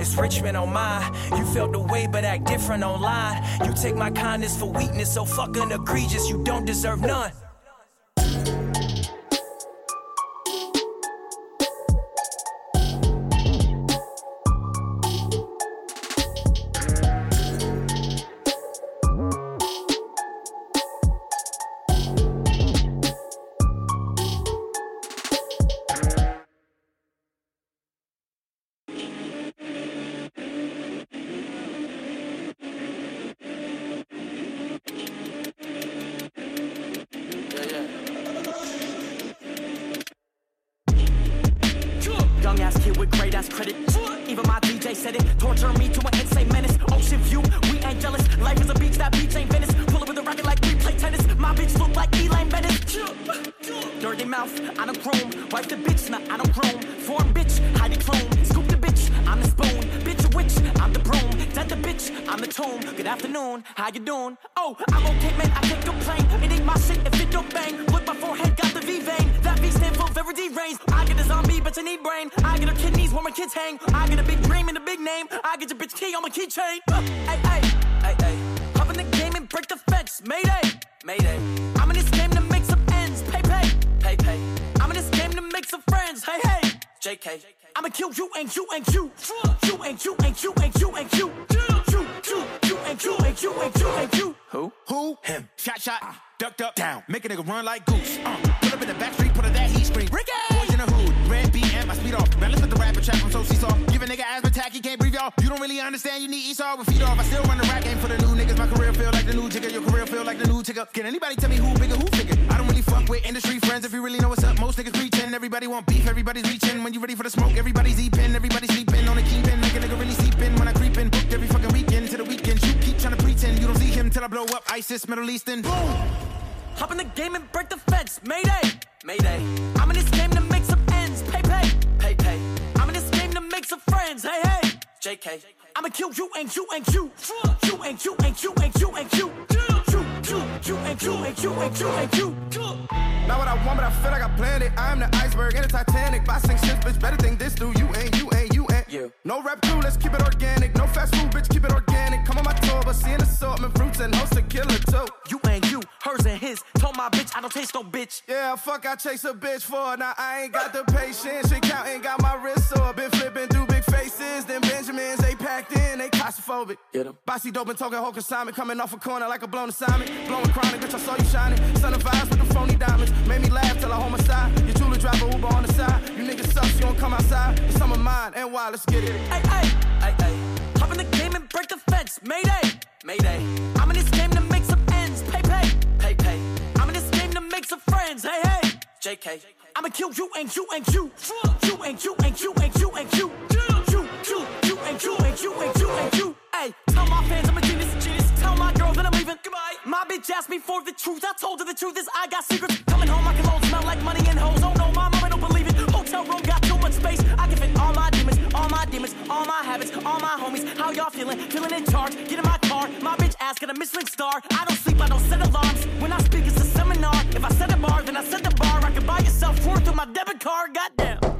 [SPEAKER 8] It's Richmond on mine. You felt the way, but act different online. You take my kindness for weakness, so fucking egregious. You don't deserve none.
[SPEAKER 9] Mouth, I don't chrome. Wipe the bitch, nah, I don't chrome. Foreign bitch, hide the clone. Scoop the bitch, I'm the spoon. Bitch a witch, I'm the broom. Dead the bitch, I'm the tomb. Good afternoon, how you doing? Oh, I'm okay, man, I can't complain. It ain't my shit if it don't bang. Look, my forehead got the V vein. That V stand for very deranged. I get a zombie, but you need brain. I get her kidneys where my kids hang. I get a big dream and a big name. I get your bitch key on my keychain. Uh, Hey, hey, hey, hey. Hop in the game and break the fence. Mayday, mayday. JK. I'ma kill you and you and you. You and you and you and you and you. You and you and you and you and you. Who?
[SPEAKER 10] Who? Him. Shot, shot. Ducked up, down. Make a nigga run like goose. Uh, put up in the back street, put up that heat screen. Ricky! Boys in the hood, red BM, I speed off. Man, let's let the rapper trap, I'm so seesaw. Give a nigga asthma attack, he can't breathe, y'all. You don't really understand, you need Esau with feet off. I still run the rap game for the new niggas. My career feel like the new ticker, your career feel like the new ticker. Can anybody tell me who bigger, who bigger? I don't really fuck with industry friends if you really know what's up. Most niggas preaching, everybody want beef, everybody's reaching. When you ready for the smoke, everybody's eeping, everybody's sleeping on the kingpin. Make a nigga really sleeping when I creep in. Booked every fucking weekend to the weekend. You keep trying to pretend you don't see him till I blow up ISIS, Middle Eastern. Boom!
[SPEAKER 9] Hop in the game and break the fence. Mayday, mayday. I'm in this game to make some ends. Pay, pay, pay, pay. I'm in this game to make some friends. Hey, hey. JK. I'ma kill you and you and you. You and you and you and you and you. You, you, you and you and you and you and you.
[SPEAKER 10] Not what I want, but I feel like I planned it. I'm the iceberg in the Titanic. By six ships, bitch, better think this do. You ain't, you ain't, you.
[SPEAKER 9] You.
[SPEAKER 10] No rap crew, let's keep it organic. No fast food, bitch, keep it organic. My tour, but seeing assortment, fruits and host a killer too.
[SPEAKER 9] You and you. Hers and his. Told my bitch I don't taste no bitch.
[SPEAKER 11] Yeah, fuck, I chase a bitch for. Now I ain't got the patience. She counting, got my wrist sore. Been flipping through big faces. Them Benjamins, they packed in, they claustrophobic.
[SPEAKER 9] Get 'em.
[SPEAKER 11] Bossy dope and talking whole consignment. Coming off a corner like a blown assignment. Blowing chronic, bitch, I saw you shining. Son of vibes with the phony diamonds. Made me laugh till I hold my side. Your jeweler driver Uber on the side. You niggas suck, you don't come outside. It's on my mind. And why? Let's get it.
[SPEAKER 9] Hey, hey, hey, hey. Hop in the game and break the fence. Mayday, Mayday. I'm in this game to make some ends. Pay, pay, pay, pay. I'm in this game to make some friends. Hey, hey. JK. I'ma kill you and you and you. You and you and you and you and you. You, you, you and you and you and you and you. Hey, tell my fans I'm My bitch asked me for the truth. I told her the truth is I got secrets. Coming home, I can all smell like money and hoes. Oh no, my mama don't believe it. Hotel room got too much space. I can fit all my demons, all my demons, all my habits, all my homies. How y'all feeling? Feeling in charge. Get in my car. My bitch asking a Michelin star. I don't sleep, I don't set alarms. When I speak, it's a seminar. If I set a bar, then I set the bar. I can buy yourself four through my debit card. Goddamn.